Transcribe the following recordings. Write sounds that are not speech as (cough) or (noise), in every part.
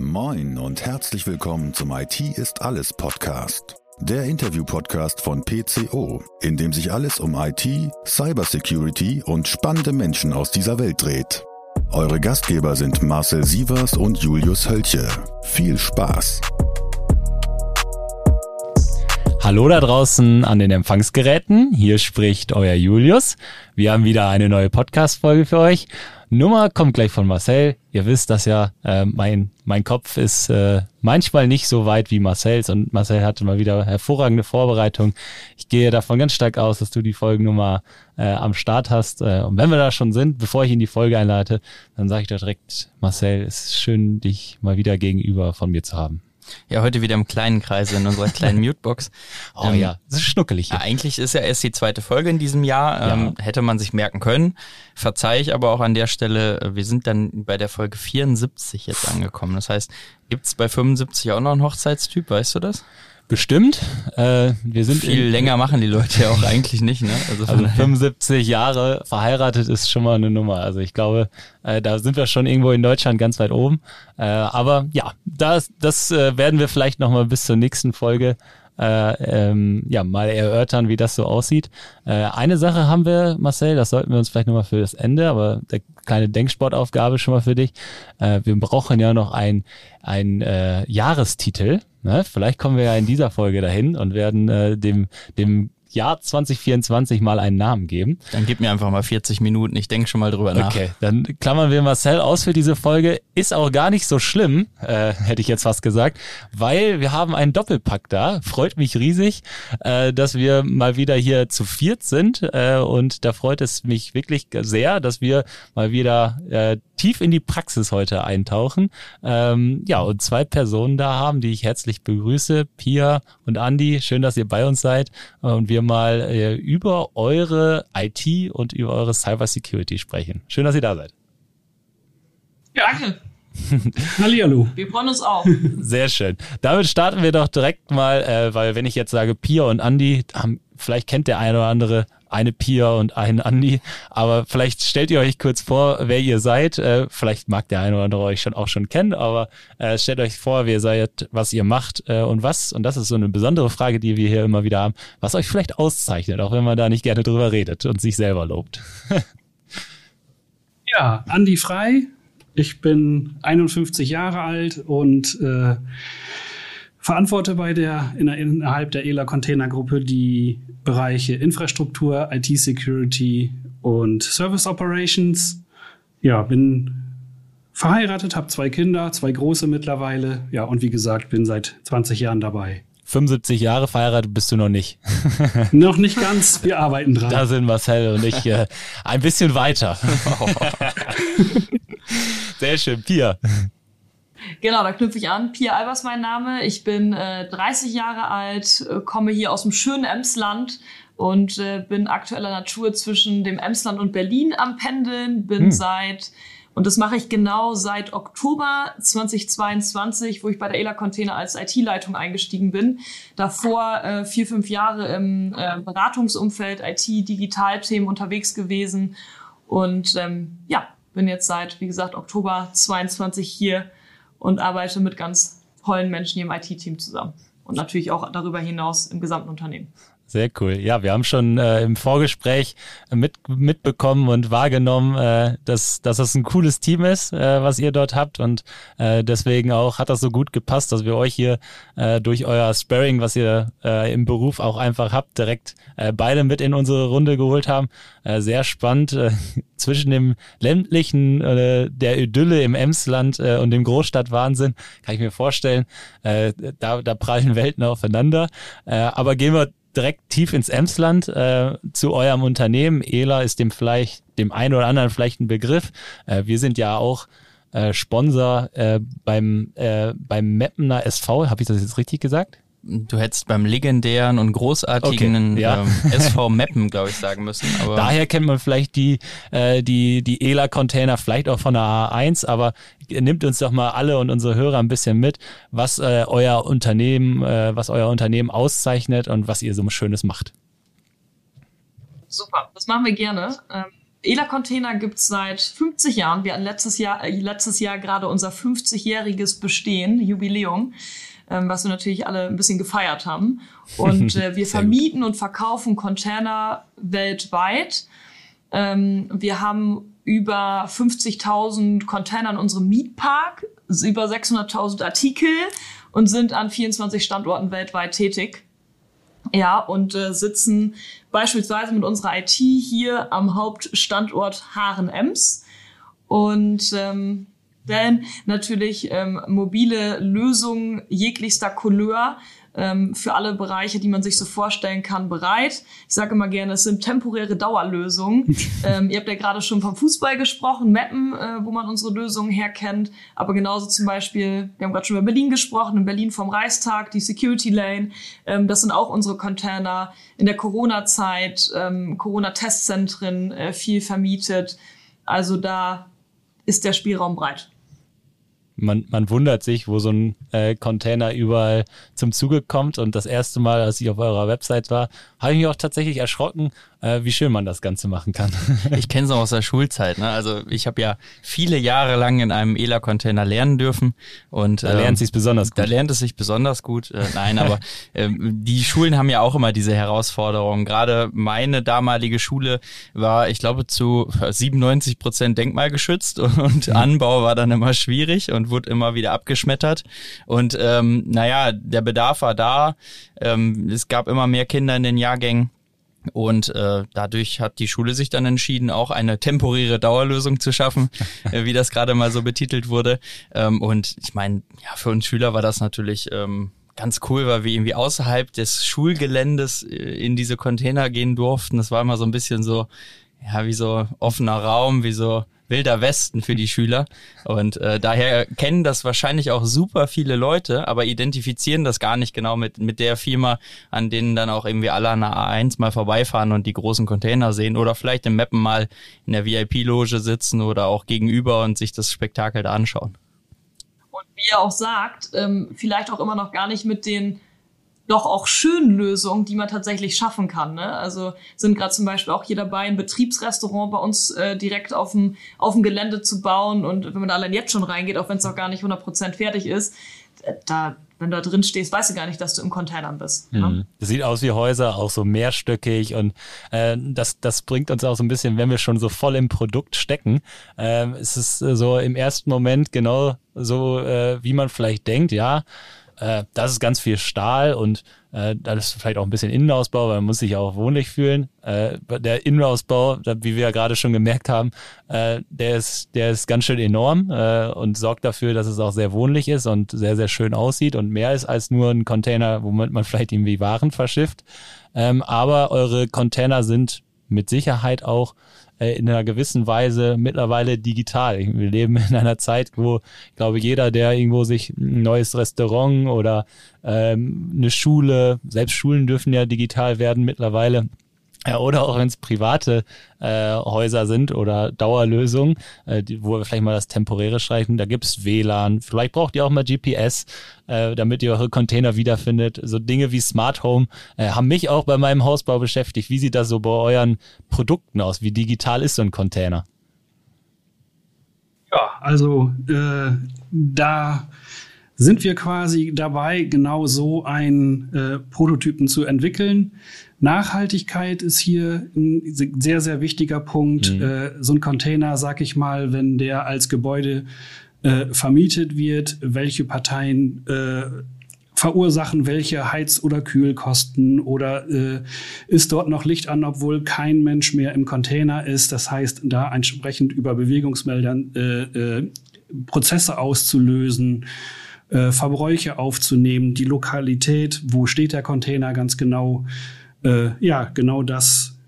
Moin und herzlich willkommen zum IT ist alles Podcast. Der Interview-Podcast von PCO, in dem sich alles um IT, Cybersecurity und spannende Menschen aus dieser Welt dreht. Eure Gastgeber sind Marcel Sievers und Julius Hölche. Viel Spaß! Hallo da draußen an den Empfangsgeräten. Hier spricht euer Julius. Wir haben wieder eine neue Podcast-Folge für euch. Nummer kommt gleich von Marcel. Ihr wisst das ja, äh, mein, mein Kopf ist äh, manchmal nicht so weit wie Marcel's und Marcel hatte mal wieder hervorragende Vorbereitung. Ich gehe davon ganz stark aus, dass du die Folgennummer äh, am Start hast. Äh, und wenn wir da schon sind, bevor ich in die Folge einleite, dann sage ich dir direkt, Marcel, es ist schön, dich mal wieder gegenüber von mir zu haben. Ja, heute wieder im kleinen Kreise in unserer kleinen (laughs) Mutebox. oh ähm, ja, das ist schnuckelig. Hier. Eigentlich ist ja erst die zweite Folge in diesem Jahr. Ähm, ja. Hätte man sich merken können. Verzeih ich aber auch an der Stelle, äh, wir sind dann bei der Folge 74 jetzt angekommen. Das heißt, gibt's bei 75 auch noch einen Hochzeitstyp, weißt du das? Bestimmt. Äh, wir sind viel länger machen die Leute ja auch eigentlich nicht. Ne? Also, also 75 Jahre verheiratet ist schon mal eine Nummer. Also ich glaube, äh, da sind wir schon irgendwo in Deutschland ganz weit oben. Äh, aber ja, das, das äh, werden wir vielleicht noch mal bis zur nächsten Folge äh, ähm, ja mal erörtern, wie das so aussieht. Äh, eine Sache haben wir, Marcel, das sollten wir uns vielleicht nochmal für das Ende, aber der kleine Denksportaufgabe schon mal für dich. Äh, wir brauchen ja noch ein, ein äh, Jahrestitel. Ne? Vielleicht kommen wir ja in dieser Folge dahin und werden äh, dem, dem Jahr 2024 mal einen Namen geben. Dann gib mir einfach mal 40 Minuten, ich denke schon mal drüber nach. Okay, dann klammern wir Marcel aus für diese Folge. Ist auch gar nicht so schlimm, äh, hätte ich jetzt fast gesagt, weil wir haben einen Doppelpack da. Freut mich riesig, äh, dass wir mal wieder hier zu viert sind äh, und da freut es mich wirklich sehr, dass wir mal wieder äh, tief in die Praxis heute eintauchen. Ähm, ja, und zwei Personen da haben, die ich herzlich begrüße, Pia und Andi. Schön, dass ihr bei uns seid und wir mal äh, über eure IT und über eure Cybersecurity sprechen. Schön, dass ihr da seid. Ja, danke. (laughs) Hallihallo. Wir freuen uns auch. (laughs) Sehr schön. Damit starten wir doch direkt mal, äh, weil wenn ich jetzt sage Pia und Andi, haben, vielleicht kennt der eine oder andere eine Pia und einen Andi. Aber vielleicht stellt ihr euch kurz vor, wer ihr seid. Äh, vielleicht mag der eine oder andere euch schon auch schon kennen, aber äh, stellt euch vor, wer ihr seid, was ihr macht äh, und was, und das ist so eine besondere Frage, die wir hier immer wieder haben, was euch vielleicht auszeichnet, auch wenn man da nicht gerne drüber redet und sich selber lobt. (laughs) ja, Andi Frei. Ich bin 51 Jahre alt und äh, verantworte bei der innerhalb der ELA Containergruppe die Bereiche Infrastruktur, IT-Security und Service Operations. Ja, bin verheiratet, habe zwei Kinder, zwei große mittlerweile. Ja, und wie gesagt, bin seit 20 Jahren dabei. 75 Jahre verheiratet bist du noch nicht. (laughs) noch nicht ganz, wir arbeiten dran. Da sind Marcel und ich äh, ein bisschen weiter. (laughs) Sehr schön, Pia. Genau, da knüpfe ich an. Pia Albers mein Name. Ich bin äh, 30 Jahre alt, äh, komme hier aus dem schönen Emsland und äh, bin aktueller Natur zwischen dem Emsland und Berlin am Pendeln. Bin hm. seit, und das mache ich genau seit Oktober 2022, wo ich bei der ELA Container als IT-Leitung eingestiegen bin. Davor äh, vier, fünf Jahre im äh, Beratungsumfeld, IT-Digitalthemen unterwegs gewesen. Und ähm, ja, bin jetzt seit, wie gesagt, Oktober 22 hier und arbeite mit ganz tollen Menschen hier im IT-Team zusammen. Und natürlich auch darüber hinaus im gesamten Unternehmen. Sehr cool. Ja, wir haben schon äh, im Vorgespräch mit, mitbekommen und wahrgenommen, äh, dass, dass das ein cooles Team ist, äh, was ihr dort habt. Und äh, deswegen auch hat das so gut gepasst, dass wir euch hier äh, durch euer Sparring, was ihr äh, im Beruf auch einfach habt, direkt äh, beide mit in unsere Runde geholt haben. Äh, sehr spannend. Äh, (laughs) zwischen dem ländlichen, äh, der Idylle im Emsland äh, und dem Großstadtwahnsinn, kann ich mir vorstellen, äh, da, da prallen Welten aufeinander. Äh, aber gehen wir direkt tief ins Emsland äh, zu eurem Unternehmen. ELA ist dem vielleicht, dem einen oder anderen vielleicht ein Begriff. Äh, wir sind ja auch äh, Sponsor äh, beim, äh, beim Meppener SV. Habe ich das jetzt richtig gesagt? Du hättest beim legendären und großartigen okay, ja. ähm, SV Meppen, glaube ich, sagen müssen. Aber Daher kennt man vielleicht die, äh, die, die ELA-Container, vielleicht auch von der A1, aber nimmt uns doch mal alle und unsere Hörer ein bisschen mit, was äh, euer Unternehmen, äh, was euer Unternehmen auszeichnet und was ihr so Schönes macht. Super, das machen wir gerne. Ähm ELA-Container gibt's seit 50 Jahren. Wir hatten letztes Jahr, äh, letztes Jahr gerade unser 50-jähriges Bestehen, Jubiläum, ähm, was wir natürlich alle ein bisschen gefeiert haben. Und äh, wir (laughs) vermieten und verkaufen Container weltweit. Ähm, wir haben über 50.000 Container in unserem Mietpark, über 600.000 Artikel und sind an 24 Standorten weltweit tätig. Ja, und äh, sitzen beispielsweise mit unserer IT hier am Hauptstandort Haaren-Ems und ähm, denn natürlich ähm, mobile Lösungen jeglichster Couleur ähm, für alle Bereiche, die man sich so vorstellen kann, bereit. Ich sage immer gerne, es sind temporäre Dauerlösungen. (laughs) ähm, ihr habt ja gerade schon vom Fußball gesprochen, Mappen, äh, wo man unsere Lösungen herkennt, aber genauso zum Beispiel, wir haben gerade schon über Berlin gesprochen, in Berlin vom Reichstag, die Security Lane, ähm, das sind auch unsere Container. In der Corona-Zeit, ähm, Corona-Testzentren äh, viel vermietet. Also da ist der Spielraum breit man, man wundert sich, wo so ein äh, Container überall zum Zuge kommt. Und das erste Mal, als ich auf eurer Website war, habe ich mich auch tatsächlich erschrocken, äh, wie schön man das Ganze machen kann. (laughs) ich kenne es auch aus der Schulzeit. Ne? Also ich habe ja viele Jahre lang in einem ELA-Container lernen dürfen. Und, da lernt ähm, sich besonders gut. Da lernt es sich besonders gut. Äh, nein, aber (laughs) äh, die Schulen haben ja auch immer diese Herausforderungen. Gerade meine damalige Schule war, ich glaube, zu 97 Prozent denkmalgeschützt (laughs) und mhm. Anbau war dann immer schwierig und wurde immer wieder abgeschmettert. Und ähm, naja, der Bedarf war da. Ähm, es gab immer mehr Kinder in den Jahrgängen. Und äh, dadurch hat die Schule sich dann entschieden, auch eine temporäre Dauerlösung zu schaffen, (laughs) äh, wie das gerade mal so betitelt wurde. Ähm, und ich meine, ja, für uns Schüler war das natürlich ähm, ganz cool, weil wir irgendwie außerhalb des Schulgeländes äh, in diese Container gehen durften. Das war immer so ein bisschen so, ja, wie so offener Raum, wie so wilder Westen für die Schüler. Und äh, daher kennen das wahrscheinlich auch super viele Leute, aber identifizieren das gar nicht genau mit, mit der Firma, an denen dann auch irgendwie alle an der A1 mal vorbeifahren und die großen Container sehen oder vielleicht im Mappen mal in der VIP-Loge sitzen oder auch gegenüber und sich das Spektakel da anschauen. Und wie er auch sagt, ähm, vielleicht auch immer noch gar nicht mit den doch auch schönen Lösungen, die man tatsächlich schaffen kann. Ne? Also sind gerade zum Beispiel auch hier dabei, ein Betriebsrestaurant bei uns äh, direkt auf dem, auf dem Gelände zu bauen. Und wenn man da allein jetzt schon reingeht, auch wenn es noch gar nicht 100% fertig ist, äh, da wenn du da drin stehst, weißt du gar nicht, dass du im Container bist. Ne? Mhm. Das sieht aus wie Häuser, auch so mehrstöckig und äh, das, das bringt uns auch so ein bisschen, wenn wir schon so voll im Produkt stecken, äh, ist es so im ersten Moment genau so, äh, wie man vielleicht denkt, ja, äh, das ist ganz viel Stahl und äh, das ist vielleicht auch ein bisschen Innenausbau, weil man muss sich auch wohnlich fühlen. Äh, der Innenausbau, wie wir ja gerade schon gemerkt haben, äh, der, ist, der ist ganz schön enorm äh, und sorgt dafür, dass es auch sehr wohnlich ist und sehr, sehr schön aussieht und mehr ist als nur ein Container, womit man vielleicht irgendwie Waren verschifft. Ähm, aber eure Container sind mit Sicherheit auch in einer gewissen Weise mittlerweile digital. Wir leben in einer Zeit, wo ich glaube, jeder, der irgendwo sich ein neues Restaurant oder ähm, eine Schule, selbst Schulen dürfen ja digital werden mittlerweile, ja, oder auch wenn es private äh, Häuser sind oder Dauerlösungen, äh, wo wir vielleicht mal das Temporäre streichen, da gibt's WLAN, vielleicht braucht ihr auch mal GPS, äh, damit ihr eure Container wiederfindet. So Dinge wie Smart Home äh, haben mich auch bei meinem Hausbau beschäftigt. Wie sieht das so bei euren Produkten aus? Wie digital ist so ein Container? Ja, also äh, da sind wir quasi dabei, genau so einen äh, Prototypen zu entwickeln. Nachhaltigkeit ist hier ein sehr, sehr wichtiger Punkt. Mhm. Äh, so ein Container, sag ich mal, wenn der als Gebäude äh, vermietet wird, welche Parteien äh, verursachen welche Heiz- oder Kühlkosten oder äh, ist dort noch Licht an, obwohl kein Mensch mehr im Container ist. Das heißt, da entsprechend über Bewegungsmeldern äh, äh, Prozesse auszulösen, äh, Verbräuche aufzunehmen, die Lokalität, wo steht der Container ganz genau, äh, ja, genau das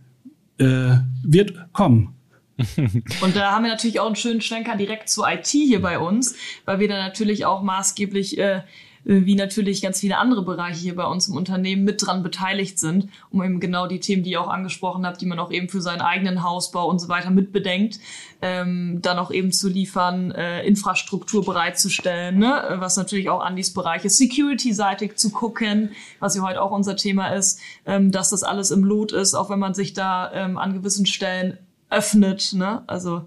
äh, wird kommen. (laughs) Und da haben wir natürlich auch einen schönen Schwenker direkt zur IT hier bei uns, weil wir da natürlich auch maßgeblich äh, wie natürlich ganz viele andere Bereiche hier bei uns im Unternehmen mit dran beteiligt sind, um eben genau die Themen, die ihr auch angesprochen habt, die man auch eben für seinen eigenen Hausbau und so weiter mitbedenkt, ähm, dann auch eben zu liefern, äh, Infrastruktur bereitzustellen, ne? was natürlich auch Andys Bereich ist, security-seitig zu gucken, was ja heute auch unser Thema ist, ähm, dass das alles im Lot ist, auch wenn man sich da ähm, an gewissen Stellen öffnet. Ne? Also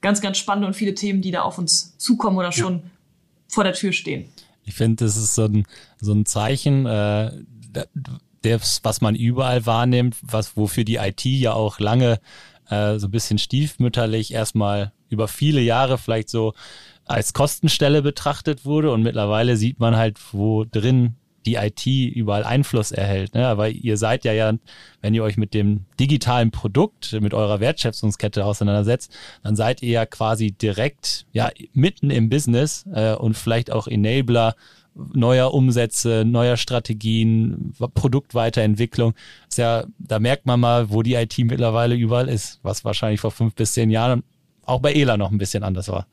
ganz, ganz spannend und viele Themen, die da auf uns zukommen oder schon ja. vor der Tür stehen. Ich finde, das ist so ein, so ein Zeichen, äh, das, was man überall wahrnimmt, was wofür die IT ja auch lange äh, so ein bisschen stiefmütterlich erstmal über viele Jahre vielleicht so als Kostenstelle betrachtet wurde. Und mittlerweile sieht man halt, wo drin die IT überall Einfluss erhält. Ne? Aber ihr seid ja ja, wenn ihr euch mit dem digitalen Produkt, mit eurer Wertschöpfungskette auseinandersetzt, dann seid ihr ja quasi direkt ja mitten im Business äh, und vielleicht auch Enabler neuer Umsätze, neuer Strategien, Produktweiterentwicklung. Ist ja, da merkt man mal, wo die IT mittlerweile überall ist, was wahrscheinlich vor fünf bis zehn Jahren auch bei ELA noch ein bisschen anders war.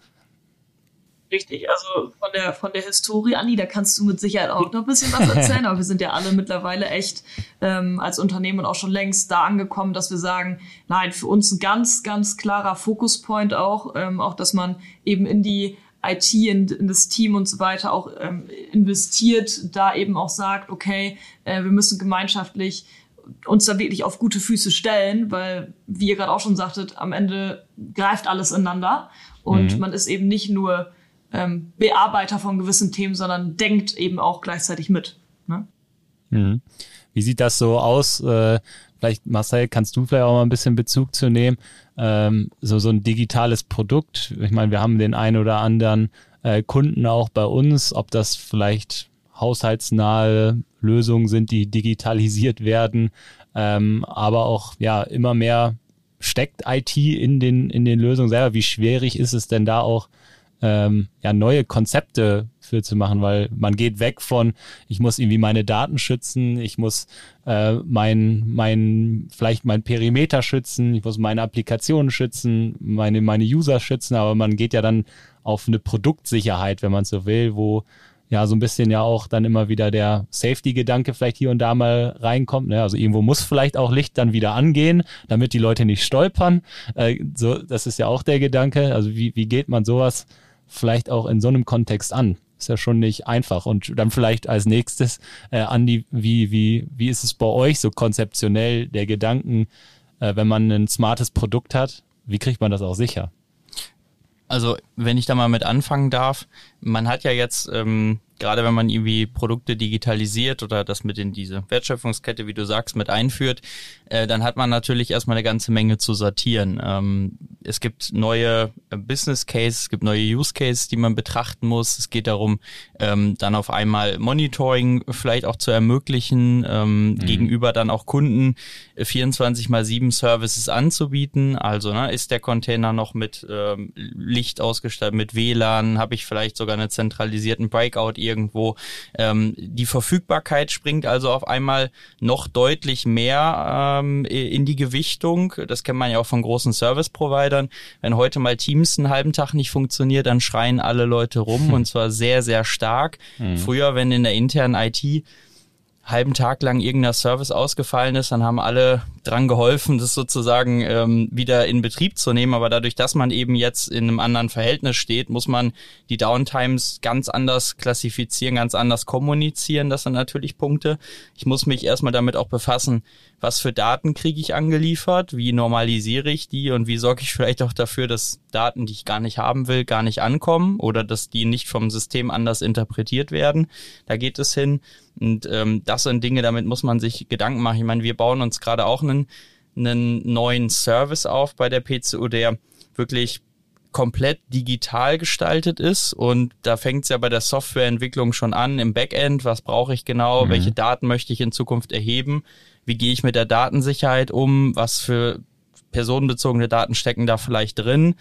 Richtig, also von der, von der Historie, Andi, da kannst du mit Sicherheit auch noch ein bisschen was erzählen, aber wir sind ja alle mittlerweile echt ähm, als Unternehmen auch schon längst da angekommen, dass wir sagen, nein, für uns ein ganz, ganz klarer Fokuspoint auch, ähm, auch dass man eben in die IT, in, in das Team und so weiter auch ähm, investiert, da eben auch sagt, okay, äh, wir müssen gemeinschaftlich uns da wirklich auf gute Füße stellen, weil, wie ihr gerade auch schon sagtet, am Ende greift alles ineinander und mhm. man ist eben nicht nur ähm, Bearbeiter von gewissen Themen, sondern denkt eben auch gleichzeitig mit. Ne? Mhm. Wie sieht das so aus? Äh, vielleicht, Marcel, kannst du vielleicht auch mal ein bisschen Bezug zu nehmen? ähm, so, so ein digitales Produkt. Ich meine, wir haben den einen oder anderen äh, Kunden auch bei uns, ob das vielleicht haushaltsnahe Lösungen sind, die digitalisiert werden, ähm, aber auch ja immer mehr steckt IT in den in den Lösungen selber. Wie schwierig ist es denn da auch ähm, ja, neue Konzepte für zu machen, weil man geht weg von, ich muss irgendwie meine Daten schützen, ich muss äh, mein, mein, vielleicht mein Perimeter schützen, ich muss meine Applikationen schützen, meine, meine User schützen, aber man geht ja dann auf eine Produktsicherheit, wenn man so will, wo ja so ein bisschen ja auch dann immer wieder der Safety-Gedanke vielleicht hier und da mal reinkommt. Ne? Also irgendwo muss vielleicht auch Licht dann wieder angehen, damit die Leute nicht stolpern. Äh, so, das ist ja auch der Gedanke. Also wie, wie geht man sowas vielleicht auch in so einem Kontext an? Ist ja schon nicht einfach. Und dann vielleicht als nächstes, äh, Andi, wie, wie, wie ist es bei euch so konzeptionell der Gedanken, äh, wenn man ein smartes Produkt hat, wie kriegt man das auch sicher? Also, wenn ich da mal mit anfangen darf, man hat ja jetzt ähm, gerade wenn man irgendwie Produkte digitalisiert oder das mit in diese Wertschöpfungskette, wie du sagst, mit einführt, äh, dann hat man natürlich erstmal eine ganze Menge zu sortieren. Ähm, es gibt neue äh, Business Cases, es gibt neue Use Cases, die man betrachten muss. Es geht darum, ähm, dann auf einmal Monitoring vielleicht auch zu ermöglichen, ähm, mhm. gegenüber dann auch Kunden 24 äh, mal 7 Services anzubieten. Also ne, ist der Container noch mit ähm, Licht ausgestattet, mit WLAN, habe ich vielleicht sogar einen zentralisierten Breakout irgendwo. Ähm, die Verfügbarkeit springt also auf einmal noch deutlich mehr ähm, in die Gewichtung. Das kennt man ja auch von großen Service-Providern. Wenn heute mal Teams einen halben Tag nicht funktioniert, dann schreien alle Leute rum (laughs) und zwar sehr, sehr stark. Hm. Früher, wenn in der internen IT halben Tag lang irgendein Service ausgefallen ist, dann haben alle dran geholfen, das sozusagen ähm, wieder in Betrieb zu nehmen. Aber dadurch, dass man eben jetzt in einem anderen Verhältnis steht, muss man die Downtimes ganz anders klassifizieren, ganz anders kommunizieren. Das sind natürlich Punkte. Ich muss mich erstmal damit auch befassen, was für Daten kriege ich angeliefert, wie normalisiere ich die und wie sorge ich vielleicht auch dafür, dass Daten, die ich gar nicht haben will, gar nicht ankommen oder dass die nicht vom System anders interpretiert werden. Da geht es hin. Und ähm, das sind Dinge, damit muss man sich Gedanken machen. Ich meine, wir bauen uns gerade auch einen, einen neuen Service auf bei der PCU, der wirklich komplett digital gestaltet ist und da fängt es ja bei der Softwareentwicklung schon an im Backend, was brauche ich genau, mhm. welche Daten möchte ich in Zukunft erheben wie gehe ich mit der Datensicherheit um, was für personenbezogene Daten stecken da vielleicht drin.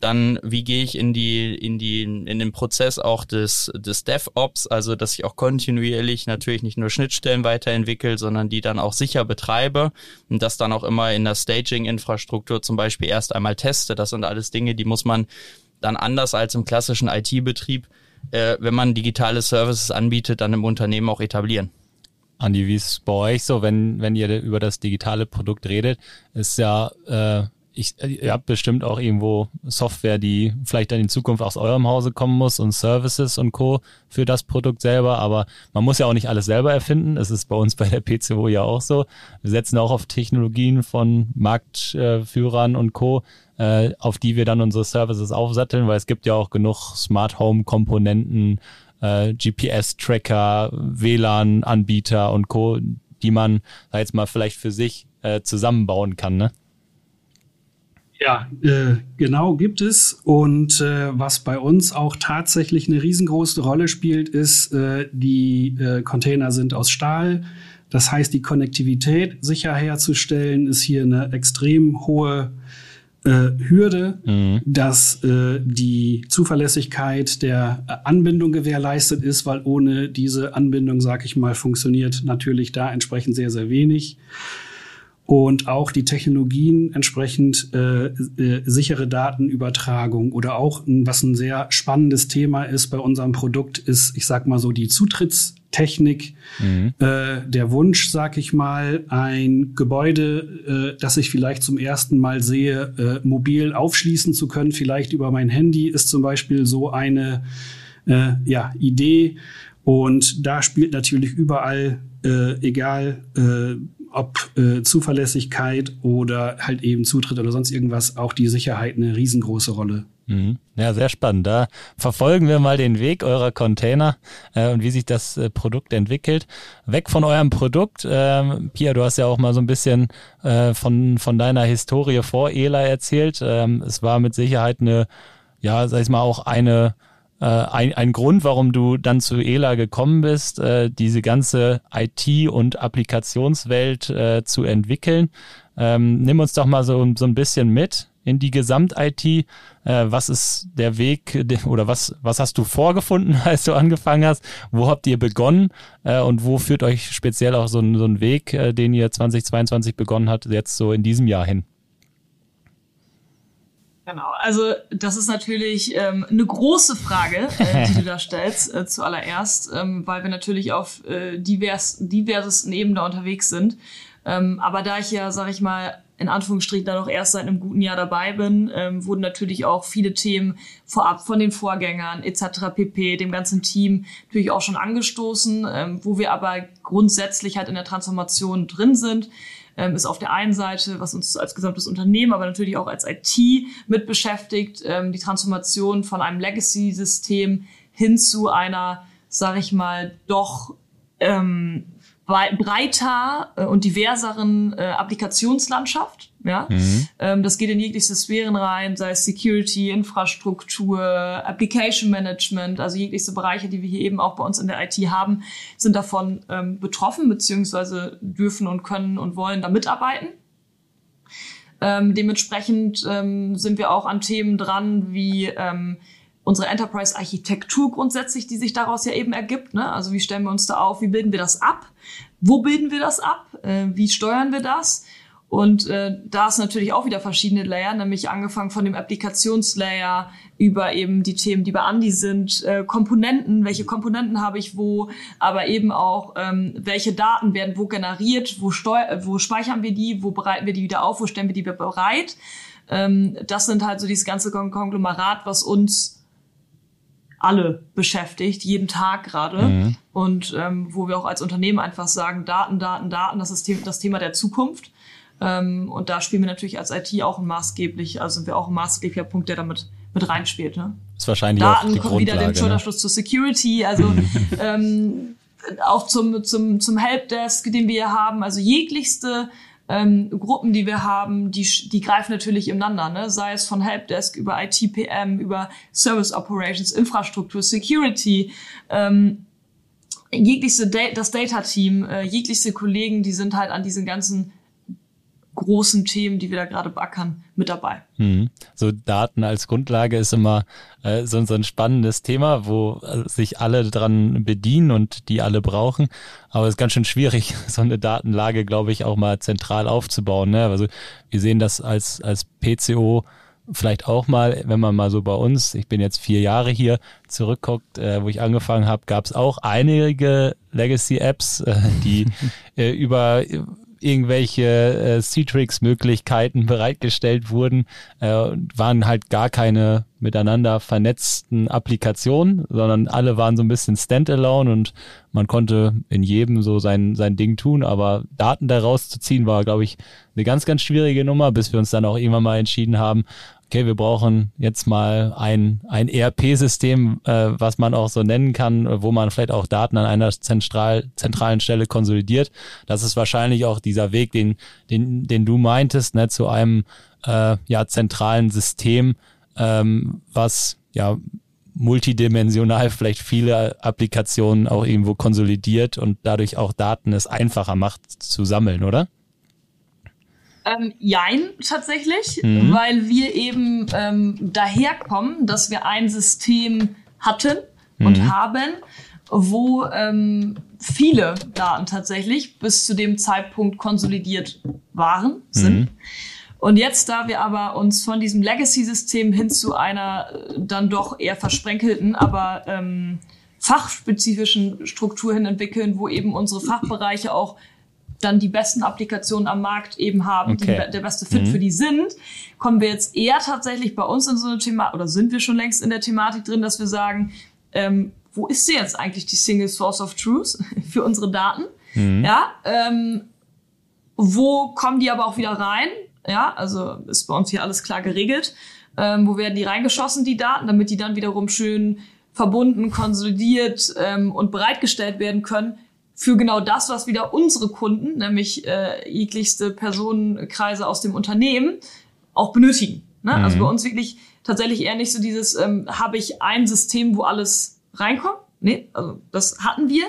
Dann, wie gehe ich in die, in die, in den Prozess auch des, des DevOps, also dass ich auch kontinuierlich natürlich nicht nur Schnittstellen weiterentwickle, sondern die dann auch sicher betreibe und das dann auch immer in der Staging-Infrastruktur zum Beispiel erst einmal teste. Das sind alles Dinge, die muss man dann anders als im klassischen IT-Betrieb, äh, wenn man digitale Services anbietet, dann im Unternehmen auch etablieren. Andi, wie ist es bei euch so, wenn, wenn ihr über das digitale Produkt redet? Ist ja, äh, ich, ihr habt bestimmt auch irgendwo Software, die vielleicht dann in Zukunft aus eurem Hause kommen muss und Services und Co. für das Produkt selber. Aber man muss ja auch nicht alles selber erfinden. Das ist bei uns bei der PCO ja auch so. Wir setzen auch auf Technologien von Marktführern und Co., äh, auf die wir dann unsere Services aufsatteln, weil es gibt ja auch genug Smart Home Komponenten, äh, GPS-Tracker, WLAN-Anbieter und Co., die man da jetzt mal vielleicht für sich äh, zusammenbauen kann, ne? Ja, äh, genau gibt es. Und äh, was bei uns auch tatsächlich eine riesengroße Rolle spielt, ist, äh, die äh, Container sind aus Stahl. Das heißt, die Konnektivität sicher herzustellen, ist hier eine extrem hohe äh, Hürde, mhm. dass äh, die Zuverlässigkeit der Anbindung gewährleistet ist, weil ohne diese Anbindung, sag ich mal, funktioniert natürlich da entsprechend sehr, sehr wenig und auch die Technologien entsprechend äh, äh, sichere Datenübertragung oder auch was ein sehr spannendes Thema ist bei unserem Produkt ist, ich sag mal so die Zutrittstechnik, mhm. äh, der Wunsch, sag ich mal, ein Gebäude, äh, das ich vielleicht zum ersten Mal sehe, äh, mobil aufschließen zu können, vielleicht über mein Handy, ist zum Beispiel so eine äh, ja, Idee. Und da spielt natürlich überall, äh, egal äh, ob äh, Zuverlässigkeit oder halt eben Zutritt oder sonst irgendwas, auch die Sicherheit eine riesengroße Rolle. Mhm. Ja, sehr spannend. Da verfolgen wir mal den Weg eurer Container äh, und wie sich das äh, Produkt entwickelt. Weg von eurem Produkt. Ähm, Pia, du hast ja auch mal so ein bisschen äh, von, von deiner Historie vor ELA erzählt. Ähm, es war mit Sicherheit eine, ja, sag ich mal, auch eine äh, ein, ein Grund, warum du dann zu ELA gekommen bist, äh, diese ganze IT- und Applikationswelt äh, zu entwickeln. Ähm, nimm uns doch mal so, so ein bisschen mit in die Gesamt-IT. Äh, was ist der Weg oder was, was hast du vorgefunden, (laughs) als du angefangen hast? Wo habt ihr begonnen äh, und wo führt euch speziell auch so ein, so ein Weg, äh, den ihr 2022 begonnen habt, jetzt so in diesem Jahr hin? Genau, also das ist natürlich ähm, eine große Frage, äh, die du da (laughs) stellst, äh, zuallererst, ähm, weil wir natürlich auf äh, divers, diversesten Ebenen da unterwegs sind. Ähm, aber da ich ja, sag ich mal, in Anführungsstrichen da noch erst seit einem guten Jahr dabei bin, ähm, wurden natürlich auch viele Themen vorab von den Vorgängern etc. pp, dem ganzen Team natürlich auch schon angestoßen, ähm, wo wir aber grundsätzlich halt in der Transformation drin sind ähm, ist auf der einen Seite, was uns als gesamtes Unternehmen, aber natürlich auch als IT mit beschäftigt, ähm, die Transformation von einem Legacy-System hin zu einer, sage ich mal, doch ähm, breiter äh, und diverseren äh, Applikationslandschaft. Ja? Mhm. Ähm, das geht in jegliche Sphären rein, sei es Security, Infrastruktur, Application Management, also jegliche Bereiche, die wir hier eben auch bei uns in der IT haben, sind davon ähm, betroffen, beziehungsweise dürfen und können und wollen da mitarbeiten. Ähm, dementsprechend ähm, sind wir auch an Themen dran wie ähm, unsere Enterprise-Architektur grundsätzlich, die sich daraus ja eben ergibt. Ne? Also wie stellen wir uns da auf, wie bilden wir das ab? Wo bilden wir das ab? Äh, wie steuern wir das? Und äh, da ist natürlich auch wieder verschiedene Layer, nämlich angefangen von dem Applikationslayer über eben die Themen, die bei Andi sind, äh, Komponenten, welche Komponenten habe ich wo, aber eben auch, ähm, welche Daten werden wo generiert, wo, steu wo speichern wir die, wo bereiten wir die wieder auf, wo stellen wir die bereit. Ähm, das sind halt so dieses ganze Konglomerat, was uns alle beschäftigt, jeden Tag gerade. Mhm. Und ähm, wo wir auch als Unternehmen einfach sagen, Daten, Daten, Daten, das ist das Thema der Zukunft. Ähm, und da spielen wir natürlich als IT auch ein maßgeblich, also sind wir auch ein maßgeblicher Punkt, der damit mit reinspielt. Ne? Ist wahrscheinlich Daten auch die kommt wieder den Schulterschluss ne? zur Security, also (laughs) ähm, auch zum, zum, zum Helpdesk, den wir hier haben, also jeglichste ähm, Gruppen, die wir haben, die, die greifen natürlich ineinander, ne? sei es von Helpdesk über ITPM, über Service Operations, Infrastruktur, Security, ähm, jegliche da das Data-Team, äh, jegliche Kollegen, die sind halt an diesen ganzen großen Themen, die wir da gerade backern, mit dabei. Mhm. So Daten als Grundlage ist immer äh, so, so, ein spannendes Thema, wo äh, sich alle dran bedienen und die alle brauchen. Aber es ist ganz schön schwierig, (laughs) so eine Datenlage, glaube ich, auch mal zentral aufzubauen. Ne? Also wir sehen das als, als PCO vielleicht auch mal, wenn man mal so bei uns, ich bin jetzt vier Jahre hier, zurückguckt, äh, wo ich angefangen habe, gab es auch einige Legacy-Apps, äh, die (laughs) äh, über irgendwelche äh, Citrix-Möglichkeiten bereitgestellt wurden, äh, waren halt gar keine miteinander vernetzten Applikationen, sondern alle waren so ein bisschen standalone und man konnte in jedem so sein, sein Ding tun, aber Daten daraus zu ziehen war, glaube ich, eine ganz, ganz schwierige Nummer, bis wir uns dann auch irgendwann mal entschieden haben, okay, wir brauchen jetzt mal ein, ein ERP-System, äh, was man auch so nennen kann, wo man vielleicht auch Daten an einer zentral, zentralen Stelle konsolidiert. Das ist wahrscheinlich auch dieser Weg, den, den, den du meintest, ne, zu einem äh, ja, zentralen System, ähm, was ja multidimensional vielleicht viele Applikationen auch irgendwo konsolidiert und dadurch auch Daten es einfacher macht zu sammeln, oder? Ähm, jein, tatsächlich, mhm. weil wir eben ähm, daherkommen, dass wir ein System hatten und mhm. haben, wo ähm, viele Daten tatsächlich bis zu dem Zeitpunkt konsolidiert waren, sind. Mhm. Und jetzt, da wir aber uns von diesem Legacy-System hin zu einer äh, dann doch eher versprenkelten, aber ähm, fachspezifischen Struktur hin entwickeln, wo eben unsere Fachbereiche auch dann die besten Applikationen am Markt eben haben, okay. die der beste Fit mhm. für die sind, kommen wir jetzt eher tatsächlich bei uns in so eine Thema oder sind wir schon längst in der Thematik drin, dass wir sagen, ähm, wo ist sie jetzt eigentlich die Single Source of Truth (laughs) für unsere Daten? Mhm. Ja, ähm, wo kommen die aber auch wieder rein? Ja, also ist bei uns hier alles klar geregelt. Ähm, wo werden die reingeschossen, die Daten, damit die dann wiederum schön verbunden, konsolidiert ähm, und bereitgestellt werden können für genau das, was wieder unsere Kunden, nämlich äh, jeglichste Personenkreise aus dem Unternehmen, auch benötigen. Ne? Also mhm. Also bei uns wirklich tatsächlich eher nicht so dieses, ähm, habe ich ein System, wo alles reinkommt. Nee, also das hatten wir.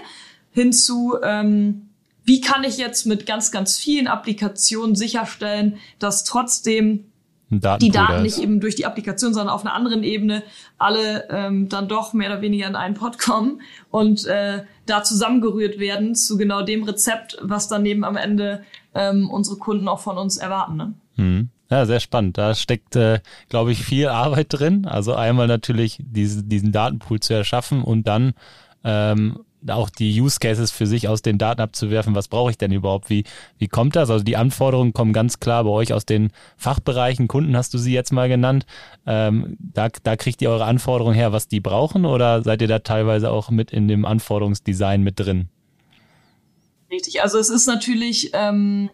Hinzu, ähm, wie kann ich jetzt mit ganz, ganz vielen Applikationen sicherstellen, dass trotzdem die Daten nicht eben durch die Applikation, sondern auf einer anderen Ebene alle ähm, dann doch mehr oder weniger in einen Pod kommen und äh, da zusammengerührt werden zu genau dem Rezept, was dann eben am Ende ähm, unsere Kunden auch von uns erwarten. Ne? Hm. Ja, sehr spannend. Da steckt, äh, glaube ich, viel Arbeit drin. Also einmal natürlich diese, diesen Datenpool zu erschaffen und dann ähm, auch die Use Cases für sich aus den Daten abzuwerfen. Was brauche ich denn überhaupt? Wie, wie kommt das? Also die Anforderungen kommen ganz klar bei euch aus den Fachbereichen. Kunden hast du sie jetzt mal genannt. Ähm, da, da kriegt ihr eure Anforderungen her, was die brauchen oder seid ihr da teilweise auch mit in dem Anforderungsdesign mit drin? Richtig. Also es ist natürlich ähm,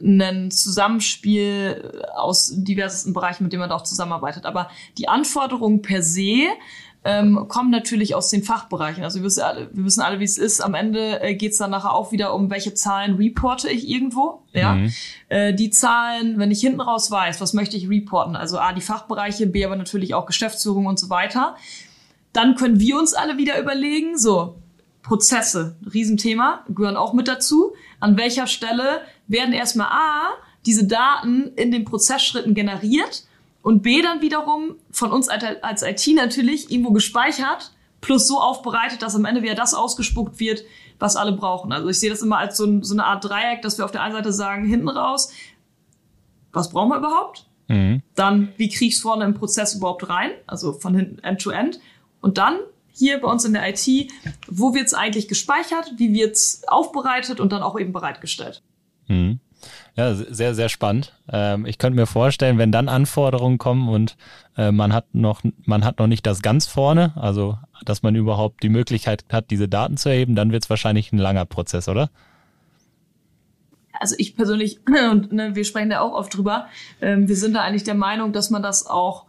ein Zusammenspiel aus diversesten Bereichen, mit denen man da auch zusammenarbeitet. Aber die Anforderungen per se ähm, kommen natürlich aus den Fachbereichen. Also wir wissen alle, wir wissen alle wie es ist. Am Ende äh, geht es dann nachher auch wieder um, welche Zahlen reporte ich irgendwo. Ja, mhm. äh, Die Zahlen, wenn ich hinten raus weiß, was möchte ich reporten? Also A, die Fachbereiche, B, aber natürlich auch Geschäftsführung und so weiter. Dann können wir uns alle wieder überlegen, so, Prozesse, Riesenthema, gehören auch mit dazu. An welcher Stelle werden erstmal A, diese Daten in den Prozessschritten generiert und B dann wiederum von uns als IT natürlich irgendwo gespeichert, plus so aufbereitet, dass am Ende wieder das ausgespuckt wird, was alle brauchen. Also ich sehe das immer als so, so eine Art Dreieck, dass wir auf der einen Seite sagen, hinten raus, was brauchen wir überhaupt? Mhm. Dann, wie kriege ich es vorne im Prozess überhaupt rein? Also von hinten end-to-end. Und dann hier bei uns in der IT, wo wird es eigentlich gespeichert, wie wird es aufbereitet und dann auch eben bereitgestellt. Ja, sehr, sehr spannend. Ähm, ich könnte mir vorstellen, wenn dann Anforderungen kommen und äh, man hat noch, man hat noch nicht das ganz vorne, also dass man überhaupt die Möglichkeit hat, diese Daten zu erheben, dann wird es wahrscheinlich ein langer Prozess, oder? Also ich persönlich, (clears throat) und ne, wir sprechen da auch oft drüber, ähm, wir sind da eigentlich der Meinung, dass man das auch,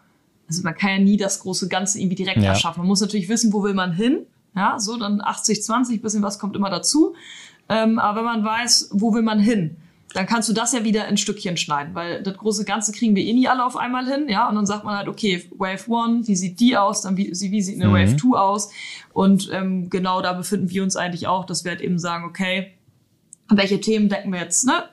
also man kann ja nie das große Ganze irgendwie direkt ja. erschaffen. Man muss natürlich wissen, wo will man hin. Ja, so dann 80, 20, bisschen was kommt immer dazu. Ähm, aber wenn man weiß, wo will man hin, dann kannst du das ja wieder in Stückchen schneiden, weil das große Ganze kriegen wir eh nie alle auf einmal hin, ja, und dann sagt man halt, okay, Wave 1, wie sieht die aus, dann wie, wie sieht eine mhm. Wave 2 aus und ähm, genau da befinden wir uns eigentlich auch, dass wir halt eben sagen, okay, welche Themen decken wir jetzt, ne,